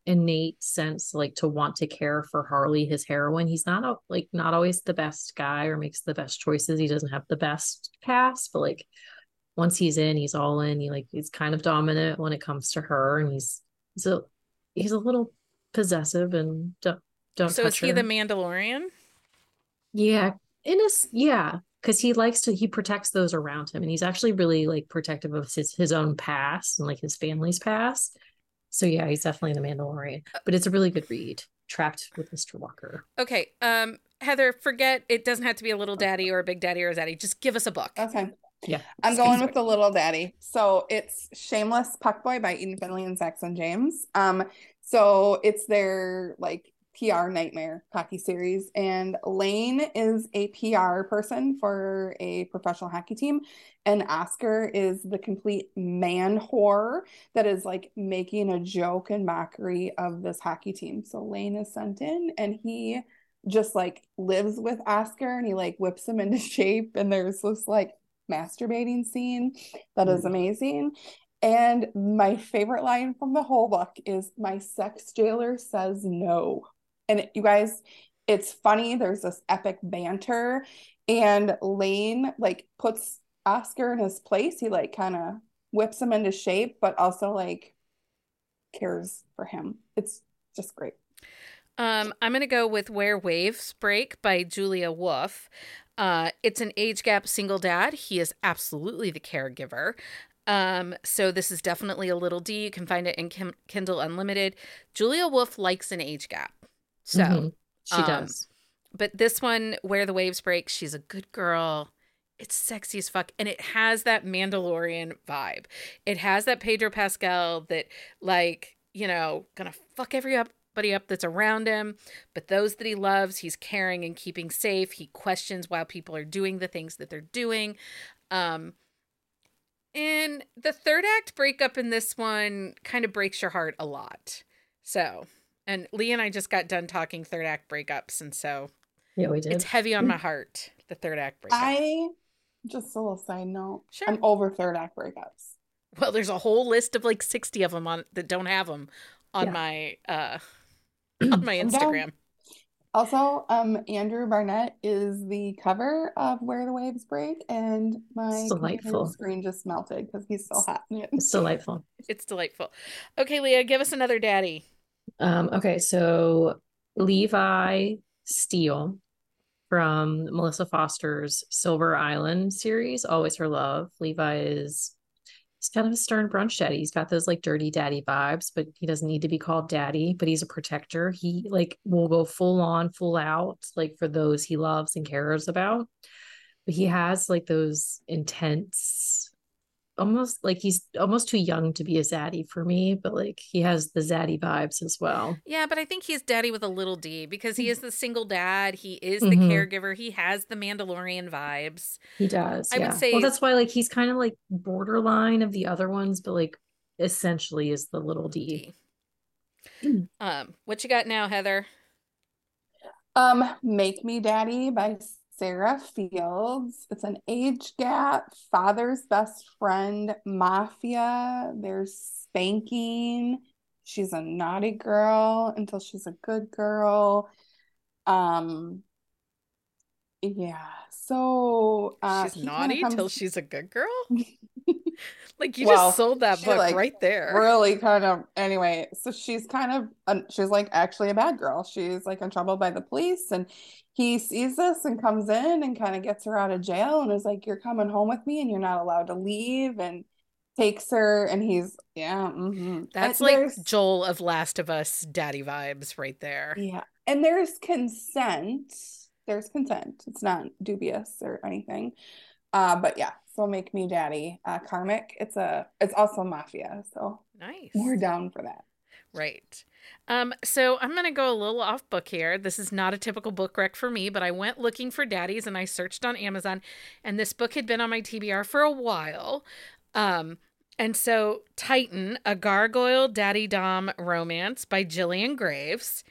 innate sense like to want to care for Harley, his heroine. He's not a, like not always the best guy or makes the best choices. He doesn't have the best past, but like once he's in, he's all in. He like he's kind of dominant when it comes to her, and he's he's a he's a little possessive and don't don't so is he her. the Mandalorian? Yeah, in a s- yeah, because he likes to he protects those around him, and he's actually really like protective of his his own past and like his family's past. So yeah, he's definitely the Mandalorian. But it's a really good read. Trapped with Mr. Walker. Okay. Um, Heather, forget it doesn't have to be a little daddy or a big daddy or a daddy. Just give us a book. Okay. Yeah, I'm going with the little daddy. So it's Shameless Puck Boy by Eden Finley and Saxon James. Um, so it's their like PR nightmare hockey series, and Lane is a PR person for a professional hockey team, and Oscar is the complete man whore that is like making a joke and mockery of this hockey team. So Lane is sent in, and he just like lives with Oscar, and he like whips him into shape, and there's this like masturbating scene that is Mm. amazing. And my favorite line from the whole book is my sex jailer says no. And you guys, it's funny. There's this epic banter, and Lane like puts Oscar in his place. He like kind of whips him into shape, but also like cares for him. It's just great. Um, I'm gonna go with Where Waves Break by Julia Wolf. Uh, it's an age gap single dad. He is absolutely the caregiver. Um, so this is definitely a little D. You can find it in Kim- Kindle Unlimited. Julia Wolf likes an age gap. So, Mhm. she um, does. but this one, Where the Waves Break, she's a good girl. It's sexy as fuck. And it has that Mandalorian vibe. It has that Pedro Pascal that, like, you know, gonna fuck everybody up that's around him. But those that he loves, he's caring and keeping safe. He questions why people are doing the things that they're doing. Um, and the third act breakup in this one kind of breaks your heart a lot. So, and Lee and I just got done talking third act breakups. And so Yeah, we did. it's heavy on my heart, the third act breakup. I just a little side note. Sure. I'm over third act breakups. well, there's a whole list of like 60 of them on that don't have them on Yeah. my uh on my Instagram. Also, um, Andrew Barnett is the cover of Where the Waves Break, and my It's delightful. screen just melted because he's so hot. It's delightful. It's delightful. Okay, Leah, give us another daddy. Um, okay, so Levi Steele from Melissa Foster's Silver Island series, Always Her Love. Levi is kind of a stern brunch daddy. He's got those like dirty daddy vibes, but he doesn't need to be called daddy, but he's a protector. He like will go full on, full out, like for those he loves and cares about. But he has like those intense almost like he's almost too young to be a zaddy for me, but like he has the zaddy vibes as well. Yeah, but I think he's daddy with a little d because he is the single dad. He is the Mhm. caregiver. He has the Mandalorian vibes. He does. I would say- Well, that's why like he's kind of like borderline of the other ones, but like essentially is the little D. D. Um, what you got now, Heather? Um, Make Me Daddy by Sarah Fields. It's an age gap, father's best friend, mafia. There's spanking. She's a naughty girl until she's a good girl. Um, yeah. So uh, she's naughty comes- till she's a good girl. like you Well, just sold that book like, right there. really kind of anyway so she's kind of she's like actually a bad girl she's like in trouble by the police and he sees this and comes in and kind of gets her out of jail and is like you're coming home with me and you're not allowed to leave and takes her and he's yeah mhm. That's And like Joel of Last of Us daddy vibes right there. yeah and there's consent there's consent it's not dubious or anything uh but yeah so make me daddy uh karmic it's a it's also mafia so Nice. we're down for that Right. Um, so I'm gonna go a little off book here. This is not a typical book rec for me, but I went looking for daddies and I searched on Amazon, and this book had been on my TBR for a while. Um, And so, Titan, a gargoyle daddy dom romance by Gillian Graves.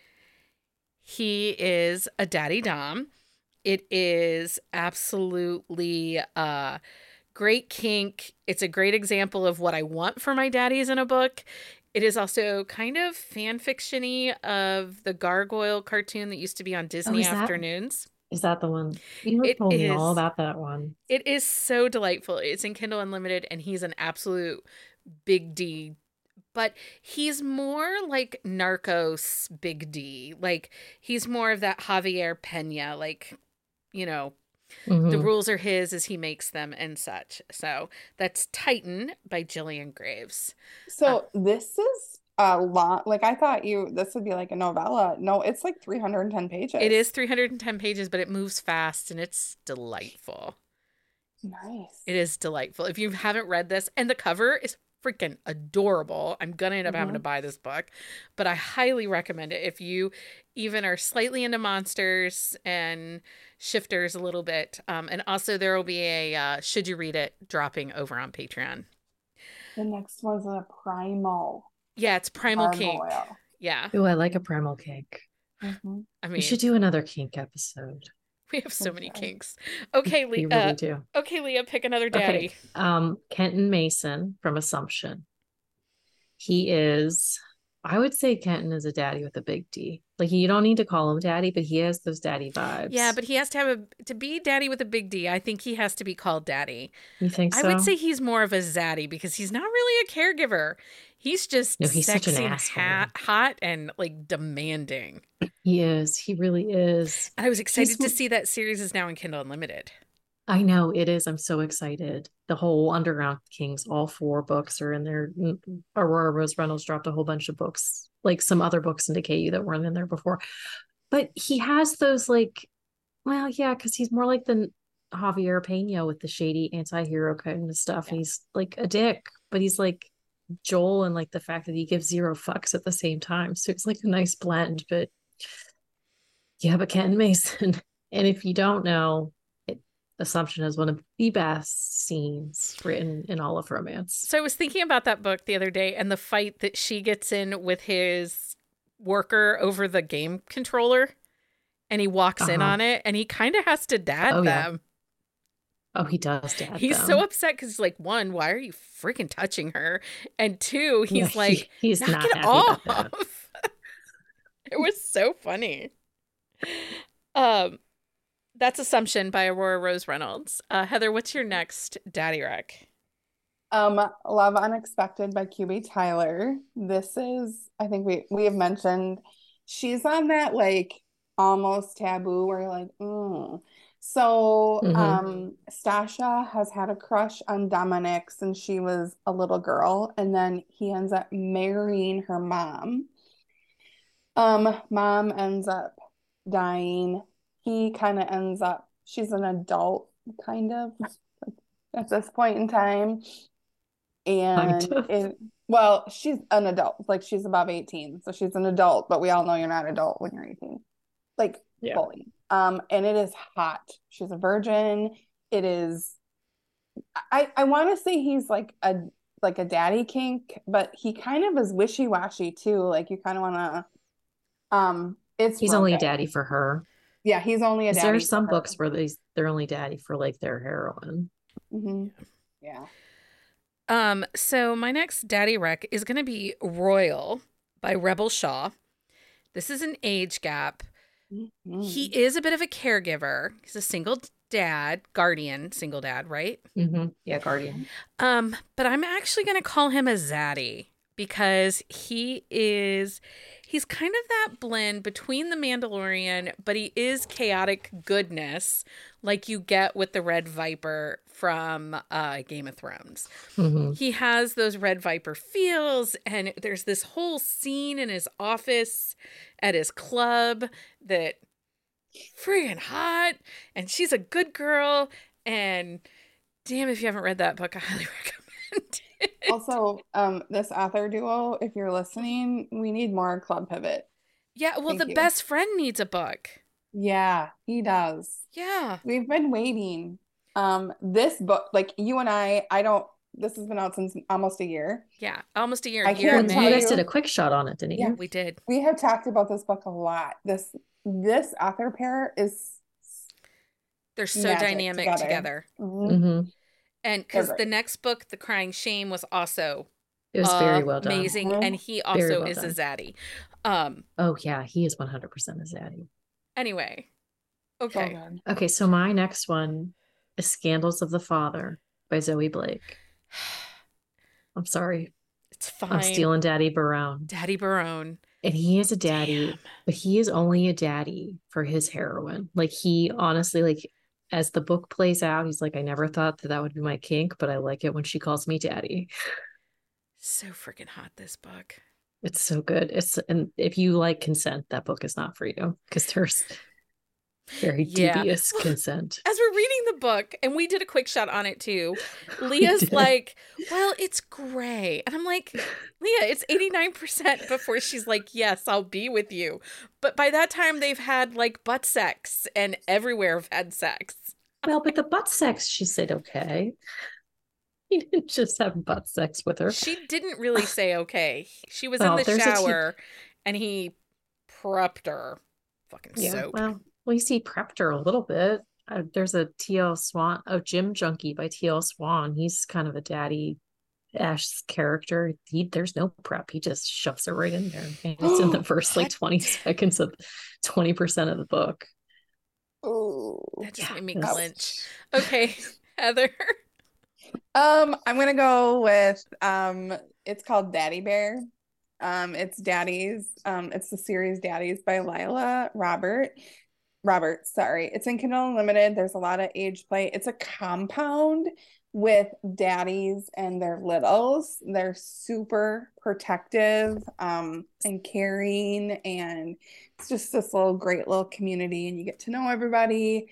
He is a daddy dom. It is absolutely uh great kink. It's a great example of what I want for my daddies in a book. It is also kind of fan fictiony of the gargoyle cartoon that used to be on oh, Disney is afternoons. Is that the one? You It told me all about that one. It is so delightful. It's in Kindle Unlimited, and he's an absolute big D. But he's more like Narcos Big D. Like he's more of that Javier Pena. Like, you know, the Mhm. rules are his as he makes them and such. So that's Titan by Gillian Graves. So this is a lot. Like I thought you this would be like a novella. No, it's like 310 pages. It is 310 pages, but it moves fast and it's delightful. nice. It is delightful. If you haven't read this, and the cover is freaking adorable. I'm gonna end up having to buy this book, but I highly recommend it if you even are slightly into monsters and shifters a little bit. Um, and also there will be a uh, should you read it dropping over on Patreon. The next one's a primal Yeah, it's Primal Kink. gargoyle. Yeah, Ooh, I like a primal kink. Mhm. I mean We should do another kink episode. We have so many kinks. Okay, Leah. really Uh, do. okay, Leah, pick another daddy. Okay. Um, Kenton Mason from Assumption. He is, I would say Kenton is a daddy with a big D. Like you don't need to call him daddy, but he has those daddy vibes. Yeah, but he has to have a to be daddy with a big D. I think he has to be called daddy. you think I would say he's more of a zaddy because he's not really a caregiver. He's just No, he's such an sexy asshole. ha- hot and like demanding. he is. He really is. And I was excited to see that series is now in Kindle Unlimited. I know it is. I'm so excited. The whole Underground Kings, all four books are in there. Mm, Aurora Rose Reynolds dropped a whole bunch of books, like some other books in KU that weren't in there before. But he has those like, well, yeah, because he's more like the Javier Pena with the shady anti-hero kind of stuff. Yeah. He's like a dick, but he's like Joel and like the fact that he gives zero fucks at the same time. So it's like a nice blend. But yeah, but Ken Mason. And if you don't know, it, Assumption is one of the best scenes written in all of romance. So I was thinking about that book the other day and the fight that she gets in with his worker over the game controller. And he walks in Uh-huh. on it and he kind of has to dad Oh, them. Oh, he does, Dad. He's them. so upset because he's like, one, why are you freaking touching her? And two, Yeah, he's he- like, he's knock not it happy off. about that. it was so funny. Um, that's Assumption by Aurora Rose Reynolds. Uh, Heather, what's your next daddy wreck? Um, Love Unexpected by QB Tyler. This is, I think we we have mentioned she's on that like almost taboo where you're like, mm. So, Mhm. um, Stasha has had a crush on Dominic since she was a little girl, and then he ends up marrying her mom. Um, mom ends up dying. He kind of ends up, she's an adult, kind of, at this point in time. And it, well, she's an adult, like she's above 18, so she's an adult, but we all know you're not adult when you're 18. Like Yeah. fully. Um, and it is hot. She's a virgin. It is I I want to say he's like a like a daddy kink, but he kind of is wishy-washy too. Like you kind of want to um it's He's only a daddy for her. Yeah, he's only a 'Cause daddy There are for some her. books where they they're only daddy for like their heroine. Mm-hmm. Yeah. Um, so my next daddy wreck is going to be Royal by Rebel Shaw. This is an age gap. Mhm. He is a bit of a caregiver. He's a single dad, guardian, single dad, right? Mm-hmm. Yeah, Guardian. Um, but I'm actually going to call him a zaddy because he is he's kind of that blend between the Mandalorian, but he is chaotic goodness like you get with the Red Viper from uh Game of Thrones. hmm He has those Red Viper feels and there's this whole scene in his office at his club that friggin' hot and she's a good girl and damn if you haven't read that book I highly recommend it. Also, um, this author duo, if you're listening, we need more Club Pivot. Yeah, well, Thank the you. best friend needs a book. Yeah, he does. Yeah. We've been waiting. Um, this book, like you and I, I don't this has been out since almost a year. Yeah, almost a year. I year can't in You guys did a quick shot on it, didn't Yeah. you? We did. We have talked about this book a lot. This this author pair is They're so dynamic together. together. Mhm. hmm And because the next book, The Crying Shame, was also It was very well done. amazing. Mhm. And he also well is a done. zaddy. Um, Oh yeah, he is 100% a zaddy. anyway. Okay. Okay, so my next one is Scandals of the Father by Zoe Blake. I'm sorry. It's fine. I'm stealing Daddy Barone. Daddy Barone. And he is a daddy, Damn. but he is only a daddy for his heroine. Like he honestly, like as the book plays out, he's like, I never thought that that would be my kink, but I like it when she calls me daddy. So freaking hot, this book. It's so good. It's and if you like consent, that book is not for you because there's very Yeah. dubious consent. As we're reading the book, and we did a quick shot on it too, Leah's like, Well, it's gray. And I'm like, Leah, it's 89% before she's like, Yes, I'll be with you. But by that time, they've had like butt sex and everywhere have had sex. Well, but the butt sex, she said okay. He didn't just have butt sex with her. She didn't really say okay. She was Well, in the a t- shower and he prepped her. Fucking Yeah, soap. well, well, you see, prepped her a little bit. Uh, there's a T.L. Swan, oh, Jim Junkie by T.L. Swan. He's kind of a daddy Ash character. He there's no prep. He just shoves it right in there. And it's in the first like 20 seconds of 20% of the book. Oh that just yeah, made me it's- clench. Okay, Heather. Um, I'm gonna go with um, it's called Daddy Bear. Um, it's Daddies. Um, it's the series Daddies by Lila Robert. Robert, sorry. It's in Kindle Unlimited. There's a lot of age play. It's a compound with daddies and their littles. They're super protective, um, and caring, and it's just this little great little community, and you get to know everybody.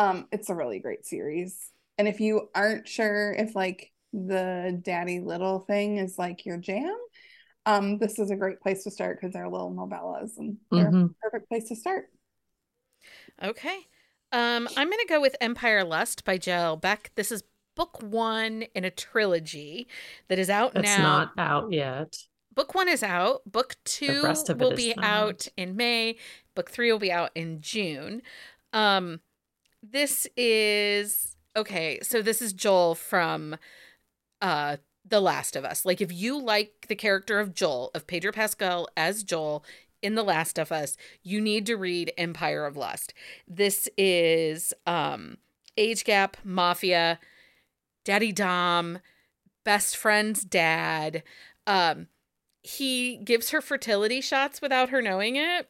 Um, it's a really great series. And if you aren't sure if like the daddy little thing is like your jam, um, this is a great place to start because they're little novellas and they're Mhm. a perfect place to start. Okay. Um, I'm gonna go with Empire Lust by Jill Beck. This is book one in a trilogy that is out That's now. It's not out yet. Book one is out. Book two rest of it will be not. out in May. Book three will be out in June. Um, this is okay. So this is Joel from uh The Last of Us. Like if you like the character of Joel, of Pedro Pascal as Joel in The Last of Us, you need to read Empire of Lust. This is um age gap, mafia, daddy Dom, best friend's dad. Um he gives her fertility shots without her knowing it.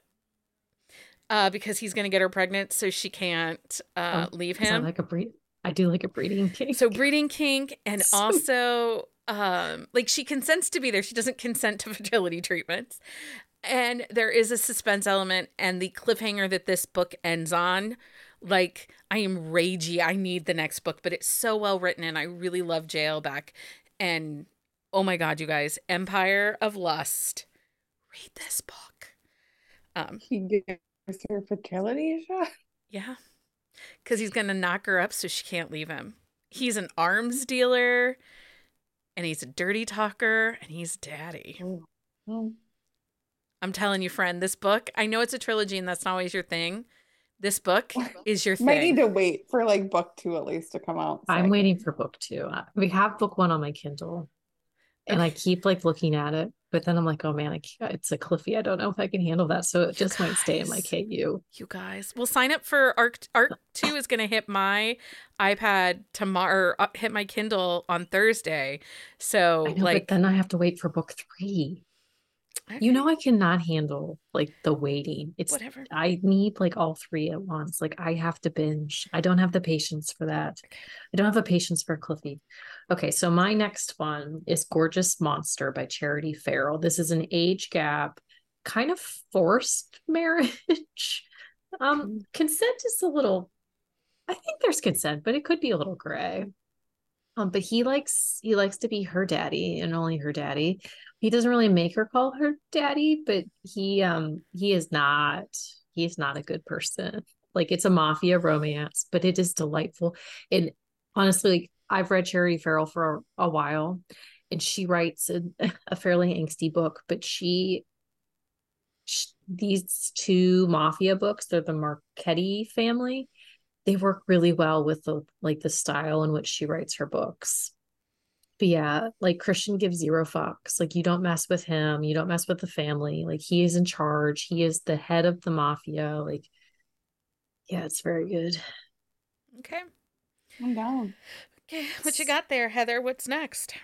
Uh, because he's going to get her pregnant, so she can't uh, Oh, leave him. like a breed. I do like a breeding kink. So breeding kink and So- also um like she consents to be there. She doesn't consent to fertility treatments. And there is a suspense element and the cliffhanger that this book ends on. Like I am ragey. I need the next book, but it's so well written and I really love Jill Beck. And oh my god, you guys, Empire of Lust. Read this book. Um He gives her fertility shot. yeah. Because he's going to knock her up so she can't leave him. He's an arms dealer and he's a dirty talker and he's daddy. Oh. I'm telling you, friend, this book, I know it's a trilogy and that's not always your thing. This book is your thing. Might need to wait for like book two at least to come out. so I I'm can- waiting for book two. Uh, We have book one on my Kindle, and I keep like looking at it, but then I'm like, oh man, I can't, it's a Cliffy. I don't know if I can handle that, so it just might stay in my. KU. You guys, we'll sign up for Arc. Arc 2 is going to hit my iPad tomorrow, uh, hit my Kindle on Thursday. So, I know, like, but then I have to wait for book three. You know, I cannot handle like the waiting. It's whatever. I need like all three at once. Like I have to binge. I don't have the patience for that. I don't have the patience for Cliffy. Okay, so my next one is Gorgeous Monster by Charity Ferrell. This is an age gap, kind of forced marriage. Um, consent is a little I think there's consent, but it could be a little gray. Um, but he likes he likes to be her daddy and only her daddy. He doesn't really make her call her daddy, but he um he is not he is not a good person. Like it's a mafia romance, but it is delightful. And honestly, like I've read Charity Ferrell for a, a while, and she writes a, a fairly angsty book, but she, she, these two mafia books, they're the Marchetti family. They work really well with the like the style in which she writes her books. But yeah, like Christian gives zero fucks. Like you don't mess with him, you don't mess with the family. Like he is in charge. He is the head of the mafia. Like yeah, it's very good. Okay. I'm down. Okay. What you got there, Heather? What's next?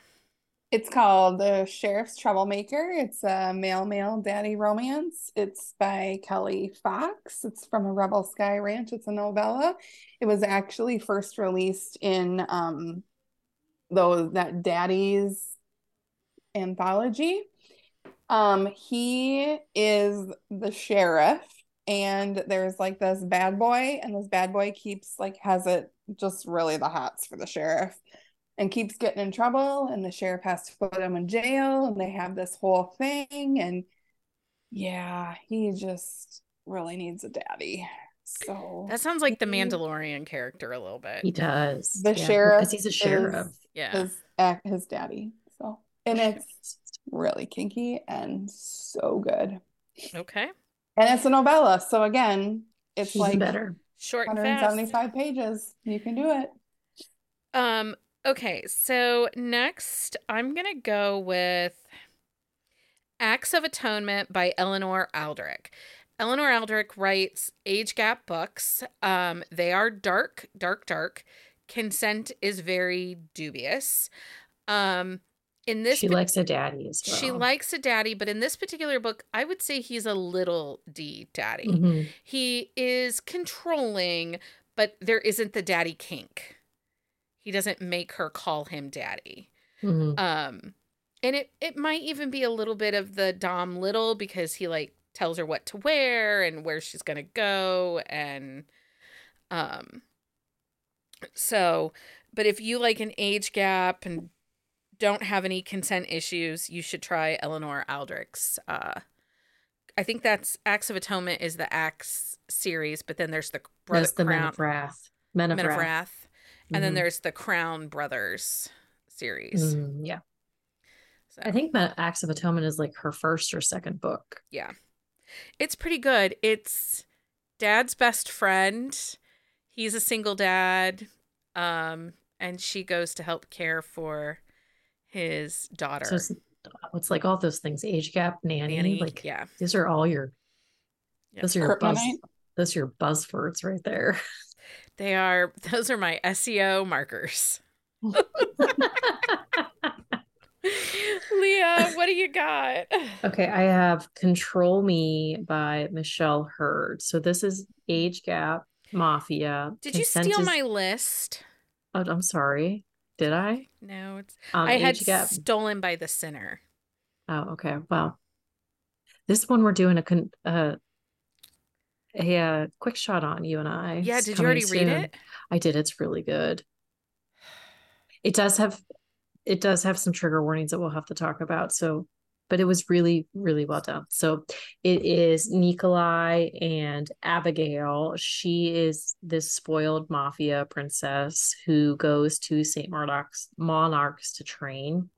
It's called The Sheriff's Troublemaker. It's a male male daddy romance. It's by Kelly Fox. It's from a Rebel Sky Ranch. It's a novella. It was actually first released in um those that daddy's anthology. Um he is the sheriff and there's like this bad boy and this bad boy keeps like has it just really the hots for the sheriff and keeps getting in trouble and the sheriff has to put him in jail and they have this whole thing and yeah he just really needs a daddy so That sounds like the Mandalorian character a little bit. He does. the yeah, sheriff because he's a sheriff. is Yeah. his, ac- his daddy so and it's really kinky and so good Okay. and it's a novella so again it's Even like better. Short and fast. 175 pages you can do it Um, okay, so next I'm gonna go with Acts of Atonement by Eleanor Aldrick. Eleanor Aldrick writes age gap books. Um, they are dark, dark, dark. Consent is very dubious. Um, in this she pa- likes a daddy as well. she likes a daddy, but in this particular book, I would say he's a little D daddy. Mhm. He is controlling, but there isn't the daddy kink. He doesn't make her call him daddy. Mhm. Um and it it might even be a little bit of the Dom Little because he like tells her what to wear and where she's going to go and um so but if you like an age gap and don't have any consent issues, you should try Eleanor Aldrick's uh I think that's Acts of Atonement is the Acts series, but then there's the Brother That's the Men of Wrath. Men of Men of Wrath. Wrath. And then Mhm. there's the Crown Brothers series. Mm, yeah. So I think Men- Acts of Atonement is like her first or second book. yeah. It's pretty good. It's dad's best friend. He's a single dad. Um, and she goes to help care for his daughter. So it's, it's like all those things, age gap, nanny, Nanny, like yeah. these are all your Yeah. those are your buzz those are your buzzwords right there. They are those are my SEO markers. Leah, what do you got? okay, I have Control Me by Michelle Heard. So this is age gap mafia. Did you steal is- my list? Oh, I'm sorry. Did I? No, it's Um, I had gap. stolen by the sinner. Oh, okay. Well, this one we're doing a con uh, a, uh quick shot on you and I. Yeah, It's did you already read it? I did. It's really good. It does have it does have some trigger warnings that we'll have to talk about. So, but it was really, really well done. So it is Nikolai and Abigail. She is this spoiled mafia princess who goes to St. Monarchs monarchs to train.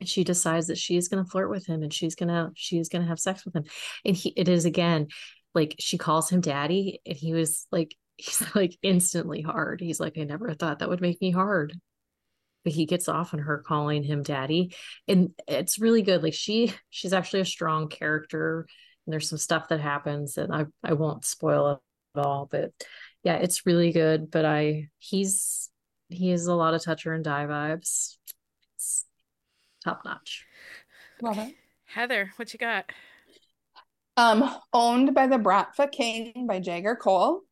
And she decides that she is gonna flirt with him and she's gonna she's gonna have sex with him. And he it is again like she calls him daddy, and he was like he's like instantly hard. He's like, I never thought that would make me hard. But he gets off on her calling him daddy. And it's really good. Like she she's actually a strong character. And there's some stuff that happens and I, I won't spoil it at all. But yeah, it's really good. But I he's he has a lot of toucher and die vibes. It's top notch. love it Heather, what you got? Um, owned by the Bratva King by Jagger Cole.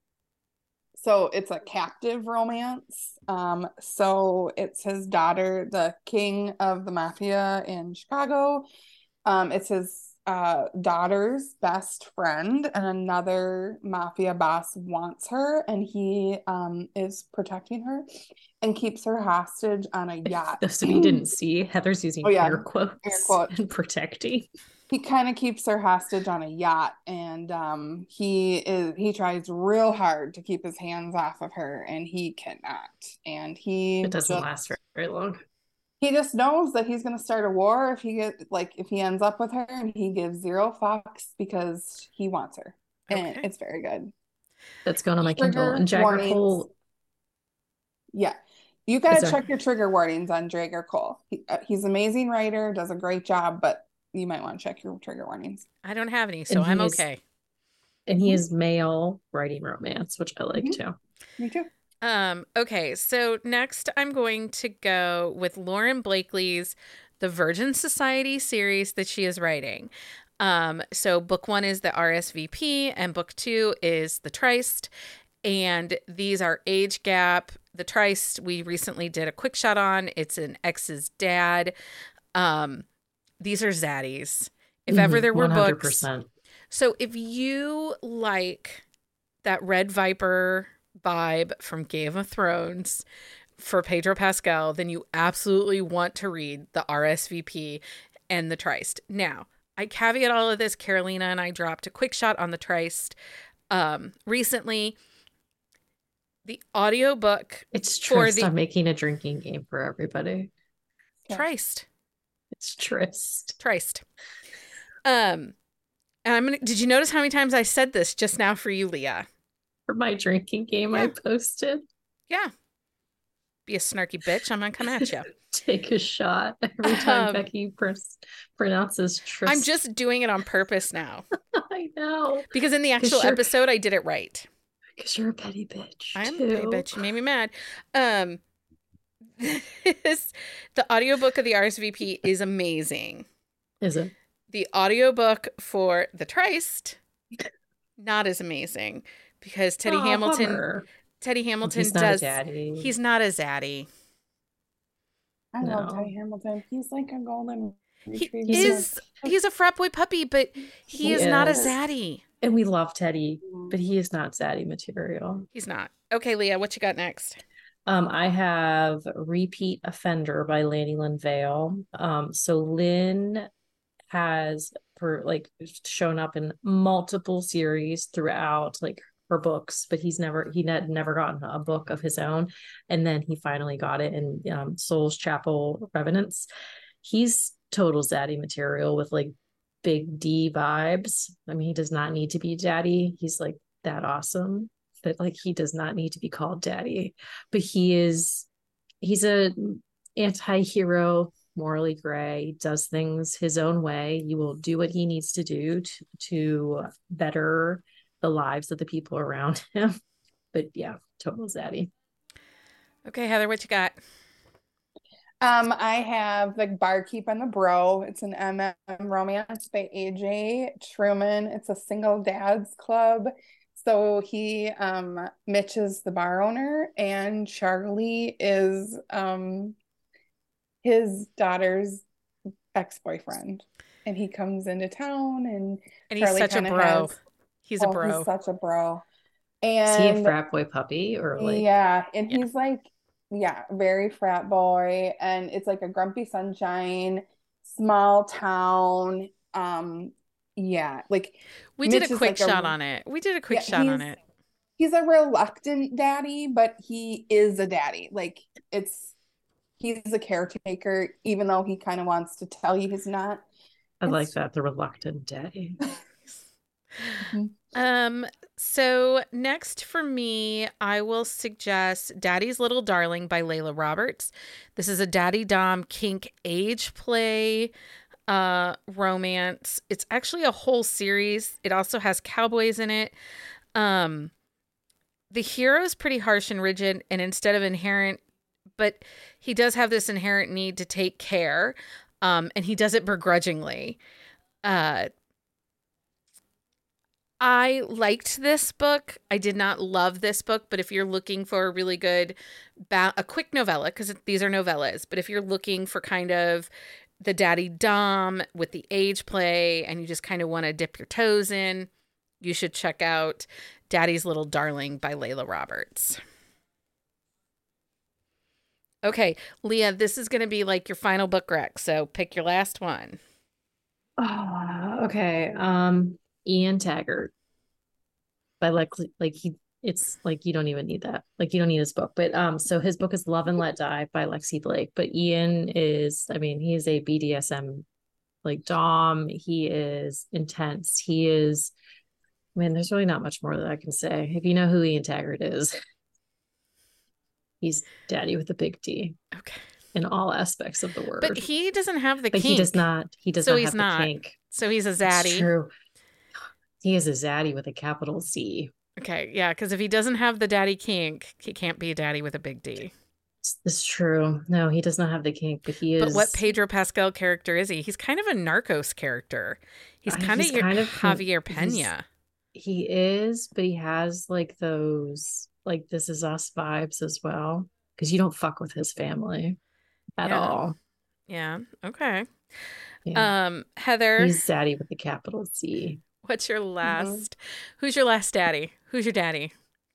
So it's a captive romance. Um, so it's his daughter, the king of the mafia in Chicago. Um, it's his uh daughter's best friend, and another mafia boss wants her, and he um is protecting her and keeps her hostage on a yacht. Those of you didn't see, Heather's using Oh, yeah. air quotes Air quotes. and protecting. He kind of keeps her hostage on a yacht and um he is he tries real hard to keep his hands off of her and he cannot and he It doesn't just, last very, very long. he just knows that he's going to start a war if he get like if he ends up with her and he gives zero fucks because he wants her and it's very good That's going on my Kindle. Trigger And Jagger warnings. Cole, yeah you got to check your trigger warnings on Jagger Cole. He, uh, he's an amazing writer, does a great job, but you might want to check your trigger warnings. I don't have any, so I'm is- okay. and he is male writing romance, which I like Mhm. too. Me too. Um, okay, so next I'm going to go with Lauren Blakely's The Virgin Society series that she is writing. Um, so book one is the RSVP, and book two is the Tryst. And these are age gap. The Tryst we recently did a quick shot on. It's an ex's dad. Um, these are zaddies. If ever Mhm, there were books, 100%. so if you like that Red Viper vibe from Game of Thrones for Pedro Pascal, then you absolutely want to read the RSVP and the Tryst. Now, I caveat all of this. Carolina and I dropped a quick shot on the Tryst um, recently. The audiobook It's For Tryst. the- I'm making a drinking game for everybody. Yeah. It's Tryst. Tryst. Um, and I'm gonna. Did you notice how many times I said this just now for you, Leah? For my drinking game I posted. Yeah. Be a snarky bitch. I'm gonna come at you. Take a shot every time Um, Becky pr- pronounces Tryst. I'm just doing it on purpose now I know. because in the actual episode I did it right. Because you're a petty bitch. I am a petty bitch. You made me mad. Um, this, the audiobook of the RSVP is amazing. Is it? The audiobook for the Tryst, not as amazing because Teddy Aw, Hamilton. bummer. Teddy Hamilton He's not does. a daddy. He's not a zaddy. I love Teddy Hamilton. He's like a golden He retriever. He's is. He's a frat boy puppy, but he He is not a zaddy. and we love Teddy, mm-hmm. but he is not zaddy material. He's not. Okay, Leah, what you got next? Um, I have Repeat Offender by Lani Lynn Vale. Um, so Lynn has for like shown up in multiple series throughout like her books, but he's never he had never gotten a book of his own. And then he finally got it in um Souls Chapel Revenants. He's total zaddy material with like big D vibes. I mean, he does not need to be daddy. He's like that awesome that like he does not need to be called daddy but he is he's a anti-hero morally gray does things his own way you will do what he needs to do to, to better the lives of the people around him but yeah total zaddy Okay, Heather, what you got? Um, I have the Barkeep and the Bro. It's an MM romance by AJ Truman. It's a single dads club. So he, um, Mitch is the bar owner, and Charlie is um his daughter's ex-boyfriend. And he comes into town, and And he's such a bro. has- He's a oh, bro. he's such a bro. is he a frat boy puppy or like yeah, and Yeah. he's like, yeah, very frat boy, and it's like a grumpy sunshine, small town. Um, yeah, like we did a quick like a- shot on it. We did a quick Yeah, shot on it. he's a reluctant daddy, but he is a daddy. Like it's he's a caretaker, even though he kind of wants to tell you he's not. i like that the reluctant daddy Um, so next for me, I will suggest Daddy's Little Darling by Layla Roberts. This is a daddy dom kink age play uh romance. It's actually a whole series. It also has cowboys in it. Um the hero is pretty harsh and rigid and instead of inherent but he does have this inherent need to take care um and he does it begrudgingly. Uh I liked this book. I did not love this book, but if you're looking for a really good, ba- a quick novella, because these are novellas, but if you're looking for kind of the daddy dom with the age play and you just kind of want to dip your toes in, you should check out Daddy's Little Darling by Layla Roberts. Okay, Leah, this is going to be like your final book rec, so pick your last one. Oh, okay. Um, Ian Taggart. By like like he it's like you don't even need that. Like you don't need his book. But um, so his book is Love and Let Die by Lexi Blake. But Ian is, I mean, he is a BDSM like Dom. He is intense. He is I mean, there's really not much more that I can say. If you know who Ian Taggart is, he's daddy with a big D. Okay. In all aspects of the word. But he doesn't have the but kink. he does not he does So not he's have not. the kink. So he's a It's zaddy. true. He is a zaddy with a capital Z. Okay, yeah, because if he doesn't have the daddy kink, he can't be a daddy with a big D. It's, true. No, he does not have the kink, but he is But what Pedro Pascal character is he? He's kind of a Narcos character. He's kind he's of your kind of- Javier Pena. he is, but he has like those like this is us vibes as well. Because you don't fuck with his family at Yeah. all. Yeah. Okay. Yeah. Um, Heather, He's zaddy with the capital Z. what's your Mm-hmm. last? Who's your last daddy? Who's your daddy?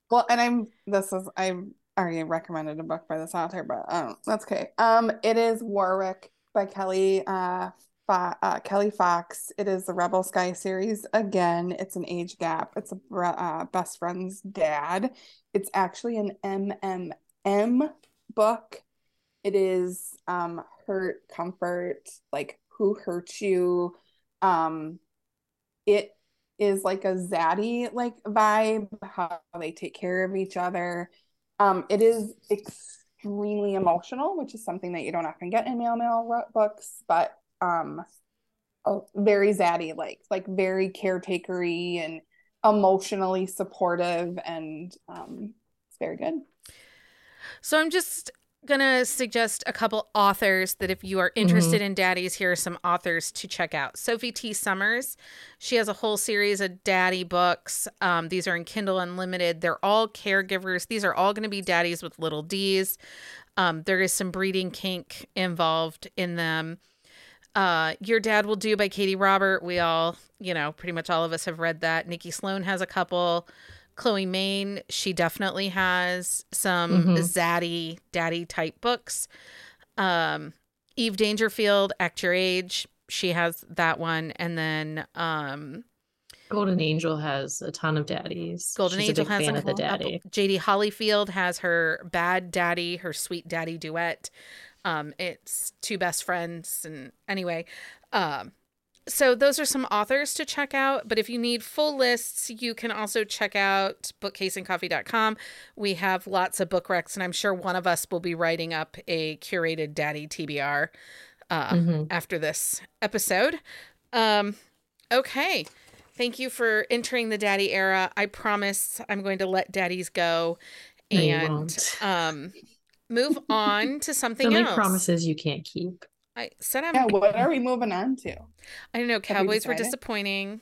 Well, and I'm this is I already recommended a book by this author, but um that's okay. Um, it is Warwick by Kelly uh, Fo- uh Kelly Fox. It is the Rebel Sky series again. It's an age gap. It's a uh, best friend's dad. It's actually an MMM book. It is um hurt, comfort, like who hurt you. Um, it is like a zaddy like vibe, how they take care of each other. Um, it is extremely emotional, which is something that you don't often get in male male books, but um, very zaddy like, like very caretakery and emotionally supportive, and um, it's very good. So I'm just gonna suggest a couple authors that if you are interested in daddies, here are some authors to check out. Sophie T. Summers, she has a whole series of daddy books. Um, these are in Kindle Unlimited. They're all caregivers. These are all going to be daddies with little D's. Um, there is some breeding kink involved in them. Uh, Your Dad Will Do by Katee Robert. We all, you know, pretty much all of us have read that. Nikki Sloan has a couple. Chloe Main, she definitely has some Mhm. zaddy daddy type books. Um, Eve Dangerfield, Act Your Age, she has that one, and then um, Golden Angel has a ton of daddies. Golden She's Angel a big has fan a of the daddy. JD Hollyfield has her Bad Daddy, her Sweet Daddy duet. Um, it's two best friends, and anyway, um, so those are some authors to check out. But if you need full lists, you can also check out bookcaseandcoffee.com. We have lots of book recs, and I'm sure one of us will be writing up a curated Daddy TBR uh, Mhm. after this episode. Um, okay. Thank you for entering the daddy era. I promise I'm going to let daddies go and won't. um move on to something else. promises you can't keep. I said I'm Yeah, what are we moving on to? I don't know, we Cowboys were disappointing.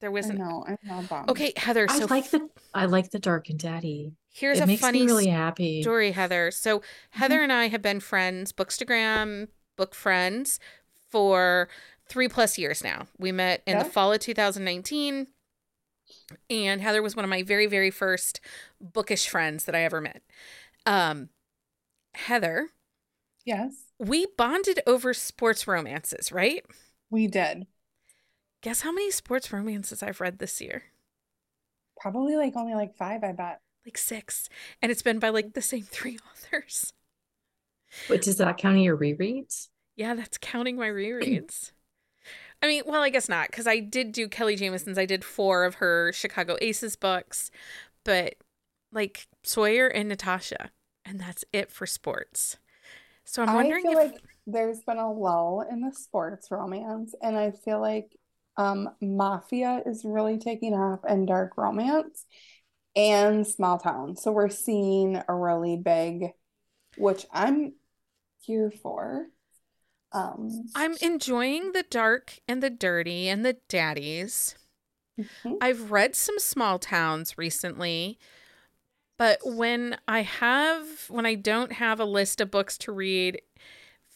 There wasn't know, I know. bummed. Okay, Heather, So I like the I like the dark and daddy. here's it a makes funny me really happy. story, Heather. So Heather and I have been friends, Bookstagram book friends, for three plus years now. We met in the fall of 2019, and Heather was one of my very, very first bookish friends that I ever met. Um, Heather, Yes, we bonded over sports romances, right? we did. Guess how many sports romances I've read this year? Probably like only like five, I bet. Like six. And it's been by like the same three authors. But does that count in your rereads? Yeah, that's counting my rereads. I mean, well, I guess not, because I did do Kelly Jamieson's. I did four of her Chicago Aces books, but like Sawyer and Natasha, and that's it for sports. So I'm I feel if like there's been a lull in the sports romance, and I feel like um Mafia is really taking off and dark romance and small town. So we're seeing a really big, which I'm here for. Um, I'm enjoying the dark and the dirty and the daddies. mhm. I've read some small towns recently, but when I have when I don't have a list of books to read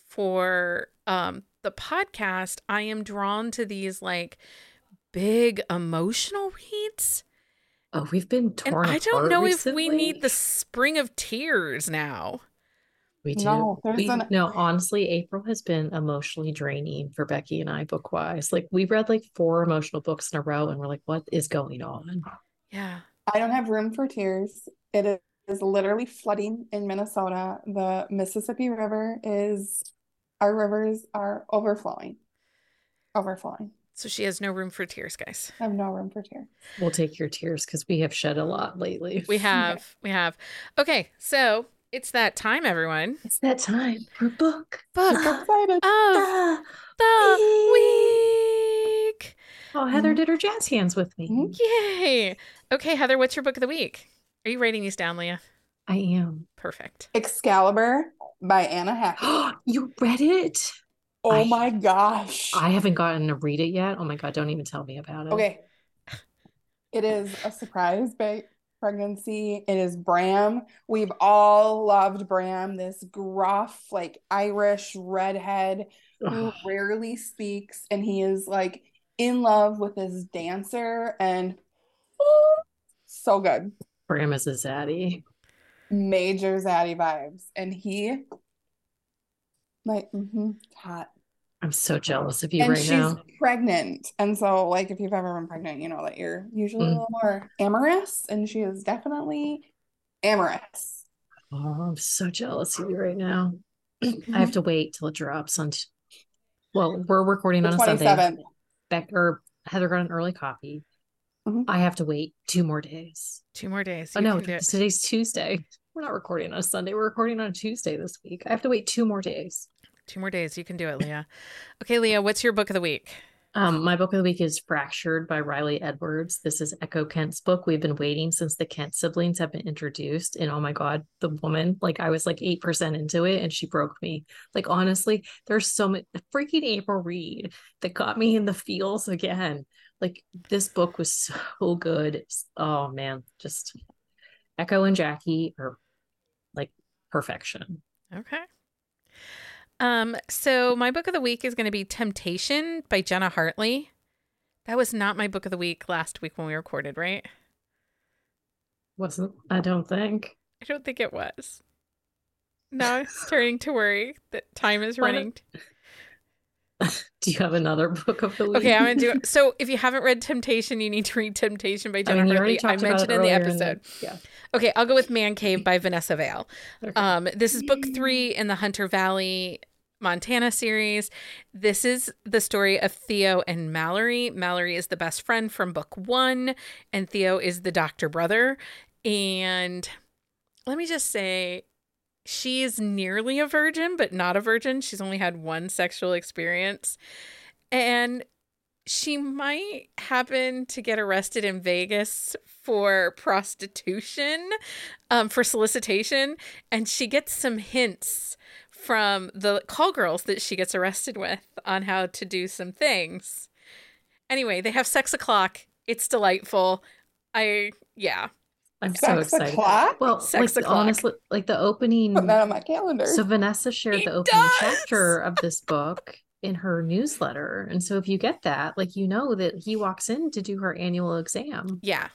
for um the podcast, I am drawn to these like big emotional reads. Oh, we've been And torn I don't apart know if we need the spring of tears now. We do. No, We, an- no, honestly, April has been emotionally draining for Becky and I book wise. Like we've read like four emotional books in a row, and we're like, what is going on? Yeah. I don't have room for tears. It is, is literally flooding in Minnesota. The Mississippi River is, our rivers are overflowing. Overflowing. So she has no room for tears, guys. I have no room for tears. We'll take your tears because we have shed a lot lately. We have, we have. Okay, so it's that time, everyone. It's that time for book. Book I'm excited. of Ah. the week. Oh, Heather did her jazz hands with me. Mhm. Yay. Okay, Heather, what's your book of the week? Are you writing these down, Leah? I am. Perfect. Excalibur by Anna Hackett. you read it? Oh I- my gosh. I haven't gotten to read it yet. Oh my God, don't even tell me about it. Okay. It is a surprise ba- pregnancy. It is Bram. We've all loved Bram, this gruff, like Irish redhead who rarely speaks, and he is like in love with his dancer, and so good. Bram is a zaddy. Major zaddy vibes. And he, like, mm-hmm, hot. I'm so jealous of you And right she's now. pregnant. And so, like, if you've ever been pregnant, you know that you're usually a Mm. little more amorous, and she is definitely amorous. Oh, I'm so jealous of you right now. I have to wait till it drops on. T- well, we're recording The on a Sunday. 27th. Beck or Heather got an early copy. Mhm. I have to wait two more days. Two more days. Oh no, can do it. today's Tuesday. We're not recording on a Sunday. We're recording on a Tuesday this week. I have to wait two more days. Two more days. You can do it, Leah. Okay, Leah, what's your book of the week? Um, my book of the week is Fractured by Riley Edwards. This is Echo Kent's book. We've been waiting since the Kent siblings have been introduced. And oh my God, the woman, like I was like 8% into it and she broke me. Like honestly, there's so much freaking April Reed that got me in the feels again. Like this book was so good. Oh man, just Echo and Jackie are like perfection. Okay. Um, so my book of the week is going to be Temptation by Jenna Hartley. That was not my book of the week last week when we recorded, right? Wasn't I don't think. I don't think it was. Now I'm starting to worry that time is running. Do you have another book of the week? Okay, I'm gonna do it. So if you haven't read Temptation, you need to read Temptation by I mean, Hartley. I mentioned in the episode. yeah. Okay, I'll go with Man Cave by Vanessa Vale. Okay. Um, this is book three in the Hunter Valley, Montana series. This is the story of Theo and Mallory. Mallory is the best friend from book one, and Theo is the doctor brother. And let me just say, she is nearly a virgin, but not a virgin. She's only had one sexual experience. And she might happen to get arrested in Vegas for prostitution, um, for solicitation. And she gets some hints from the call girls that she gets arrested with on how to do some things. Anyway, they have sex o'clock. It's delightful. I, yeah. I'm so excited. o'clock? Well, like o'clock. honestly, like the opening. Put that on my calendar. So Vanessa shared It the opening does! chapter of this book in her newsletter, and so if you get that, like you know that he walks in to do her annual exam, Yeah.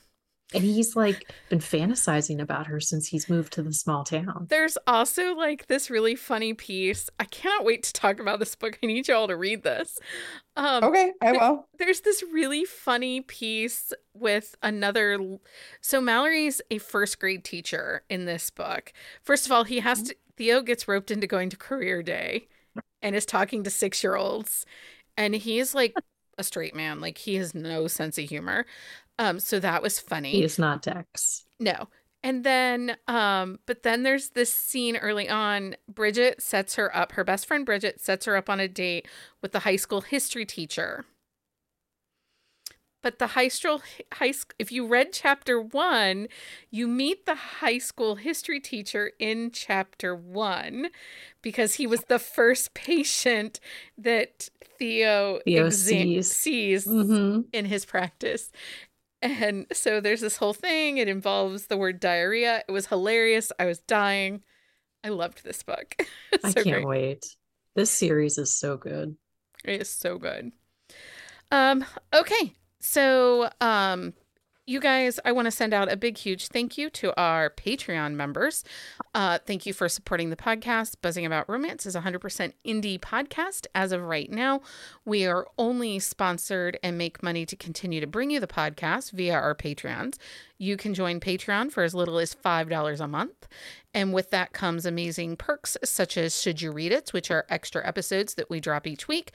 And he's like been fantasizing about her since he's moved to the small town. There's also like this really funny piece. I cannot wait to talk about this book. I need y'all to read this. Um, okay, I will. there's this really funny piece with another so mallory's a first grade teacher in this book first of all he has to theo gets roped into going to career day and is talking to six year olds and he's like a straight man like he has no sense of humor um so that was funny He is not Dex. no. And then um but then there's this scene early on Bridget sets her up her best friend Bridget sets her up on a date with the high school history teacher. But the high school high sc- if you read chapter 1, you meet the high school history teacher in chapter 1 because he was the first patient that Theo, Theo exam- sees. sees hmm in his practice. And so there's this whole thing. It involves the word diarrhea. It was hilarious. I was dying. I loved this book. It's I so can't great. wait. This series is so good. It is so good. Um, okay. So um you guys, I want to send out a big, huge thank you to our Patreon members. Uh, thank you for supporting the podcast. Buzzing About Romance is a 100% indie podcast as of right now. We are only sponsored and make money to continue to bring you the podcast via our Patreons. You can join Patreon for as little as $5 a month. And with that comes amazing perks such as Should You Read It, which are extra episodes that we drop each week,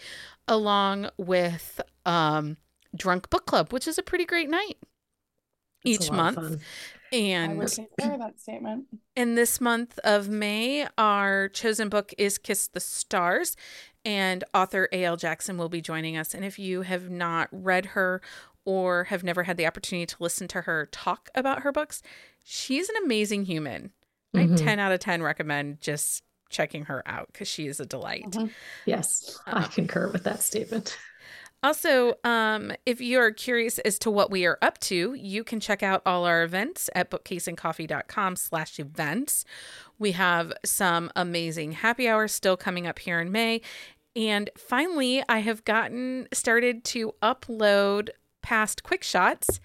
along with um, Drunk Book Club, which is a pretty great night each month. And I would concur that statement. In this month of May, our chosen book is Kiss the Stars, and author A.L. Jackson will be joining us. And if you have not read her or have never had the opportunity to listen to her talk about her books, she's an amazing human. Mm-hmm. I 10 out of 10 recommend just checking her out because she is a delight. Mm-hmm. Yes, I um, concur with that statement. Also, um, if you're curious as to what we are up to, you can check out all our events at bookcaseandcoffee.com slash events. We have some amazing happy hours still coming up here in May. And finally, I have gotten started to upload past quick shots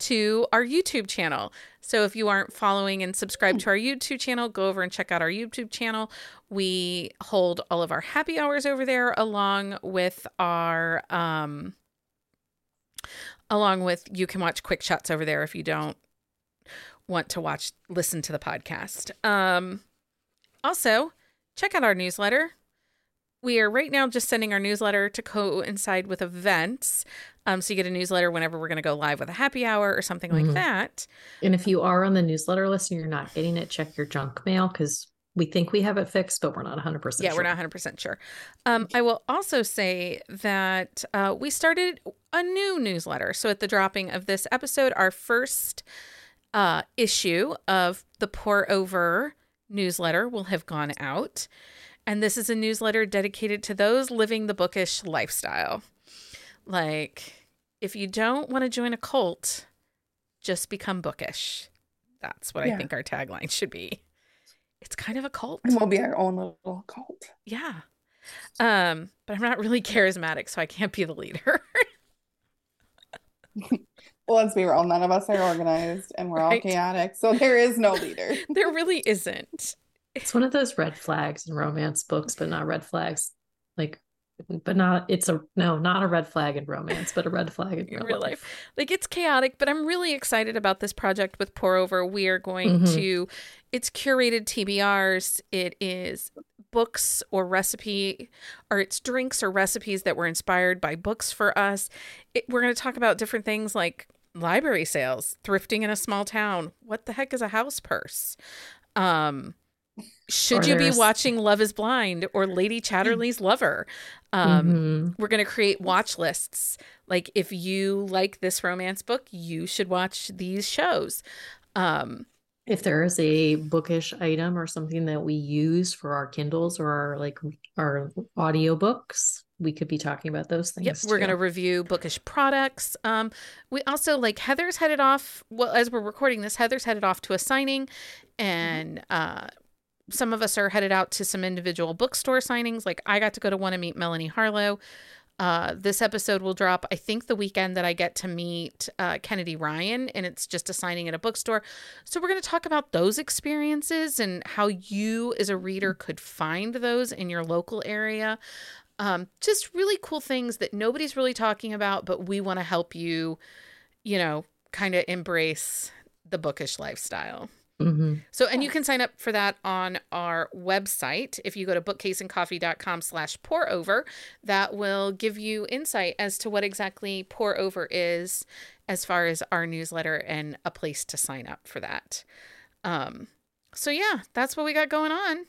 to our YouTube channel. So if you aren't following and subscribed to our YouTube channel, go over and check out our YouTube channel. We hold all of our happy hours over there along with our um along with you can watch quick shots over there if you don't want to watch listen to the podcast. Um also, check out our newsletter. We are right now just sending our newsletter to coincide with events. Um, so you get a newsletter whenever we're going to go live with a happy hour or something mm-hmm. like that. And if you are on the newsletter list and you're not getting it, check your junk mail because we think we have it fixed, but we're not 100% yeah, sure. we're not 100% sure. Um, I will also say that uh, we started a new newsletter. So at the dropping of this episode, our first uh, issue of the Pour Over newsletter will have gone out. And this is a newsletter dedicated to those living the bookish lifestyle. Like, if you don't want to join a cult, just become bookish. That's what yeah. I think our tagline should be. It's kind of a cult. And we'll be our own little cult. Yeah. Um, but I'm not really charismatic, so I can't be the leader. well, let's be real. None of us are organized and we're right. all chaotic. So there is no leader. there really isn't. It's one of those red flags in romance books, but not red flags. Like, but not, it's a, no, not a red flag in romance, but a red flag in, real, real life. life. Like, it's chaotic, but I'm really excited about this project with Pour Over. We are going mm-hmm. to, it's curated TBRs. It is books or recipe, or it's drinks or recipes that were inspired by books for us. It, we're going to talk about different things like library sales, thrifting in a small town. What the heck is a house purse? Um, should you be watching Love is Blind or Lady Chatterley's Lover? Um, mm-hmm. We're going to create watch lists. Like, if you like this romance book, you should watch these shows. Um, if there is a bookish item or something that we use for our Kindles or our like our audiobooks, we could be talking about those things. Yep, we're going to review bookish products. Um, we also like Heather's headed off. Well, as we're recording this, Heather's headed off to a signing, and uh, some of us are headed out to some individual bookstore signings. Like I got to go to one and meet Melanie Harlow. Uh, this episode will drop, I think, the weekend that I get to meet uh, Kennedy Ryan, and it's just a signing at a bookstore. So, we're going to talk about those experiences and how you, as a reader, could find those in your local area. Um, just really cool things that nobody's really talking about, but we want to help you, you know, kind of embrace the bookish lifestyle. Mm-hmm. So, and you can sign up for that on our website. If you go to bookcaseandcoffee.com slash pour over, that will give you insight as to what exactly pour over is as far as our newsletter and a place to sign up for that. Um, so yeah, that's what we got going on.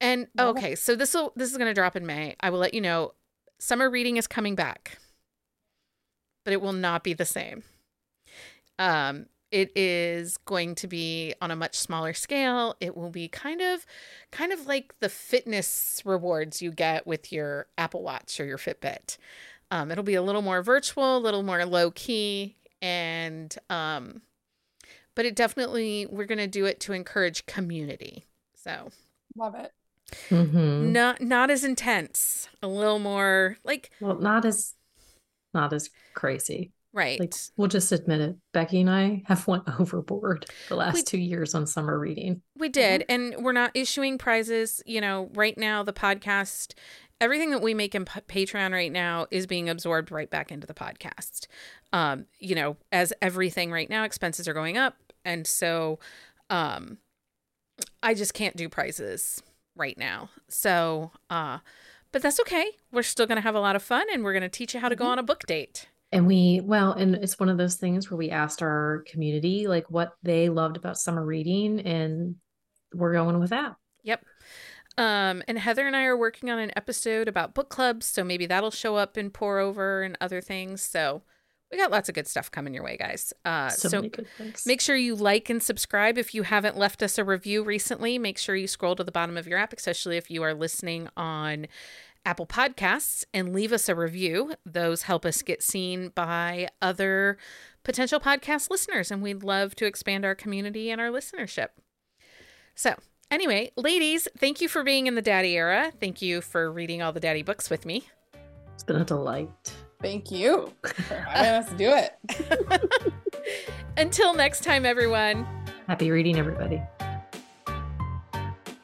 And okay, so this will this is going to drop in May. I will let you know summer reading is coming back. But it will not be the same. Um it is going to be on a much smaller scale. It will be kind of kind of like the fitness rewards you get with your apple watch or your fitbit. Um, it'll be a little more virtual a little more low key and um, but it definitely we're going to do it to encourage community so. Love it. Mm-hmm. not not as intense a little more like well not as not as crazy Right. Like we'll just admit it. Becky and I have went overboard the last We- two years on summer reading. We did, and we're not issuing prizes. You know, right now the podcast, everything that we make in P- Patreon right now is being absorbed right back into the podcast. Um, you know, as everything right now, expenses are going up, and so, um, I just can't do prizes right now. So, uh, but that's okay. We're still gonna have a lot of fun, and we're gonna teach you how to go Mhm. on a book date. And we, well, and it's one of those things where we asked our community like what they loved about summer reading, and we're going with that. Yep. Um, and Heather and I are working on an episode about book clubs, so maybe that'll show up in pour over and other things. So we got lots of good stuff coming your way, guys. Uh, so, so make sure you like and subscribe. If you haven't left us a review recently, make sure you scroll to the bottom of your app, especially if you are listening on Apple Podcasts, and leave us a review. Those help us get seen by other potential podcast listeners, and we'd love to expand our community and our listenership. So, anyway, ladies, thank you for being in the daddy era. Thank you for reading all the daddy books with me. it's been a delight. Thank you for having us do it. Until next time, everyone. Happy reading, everybody.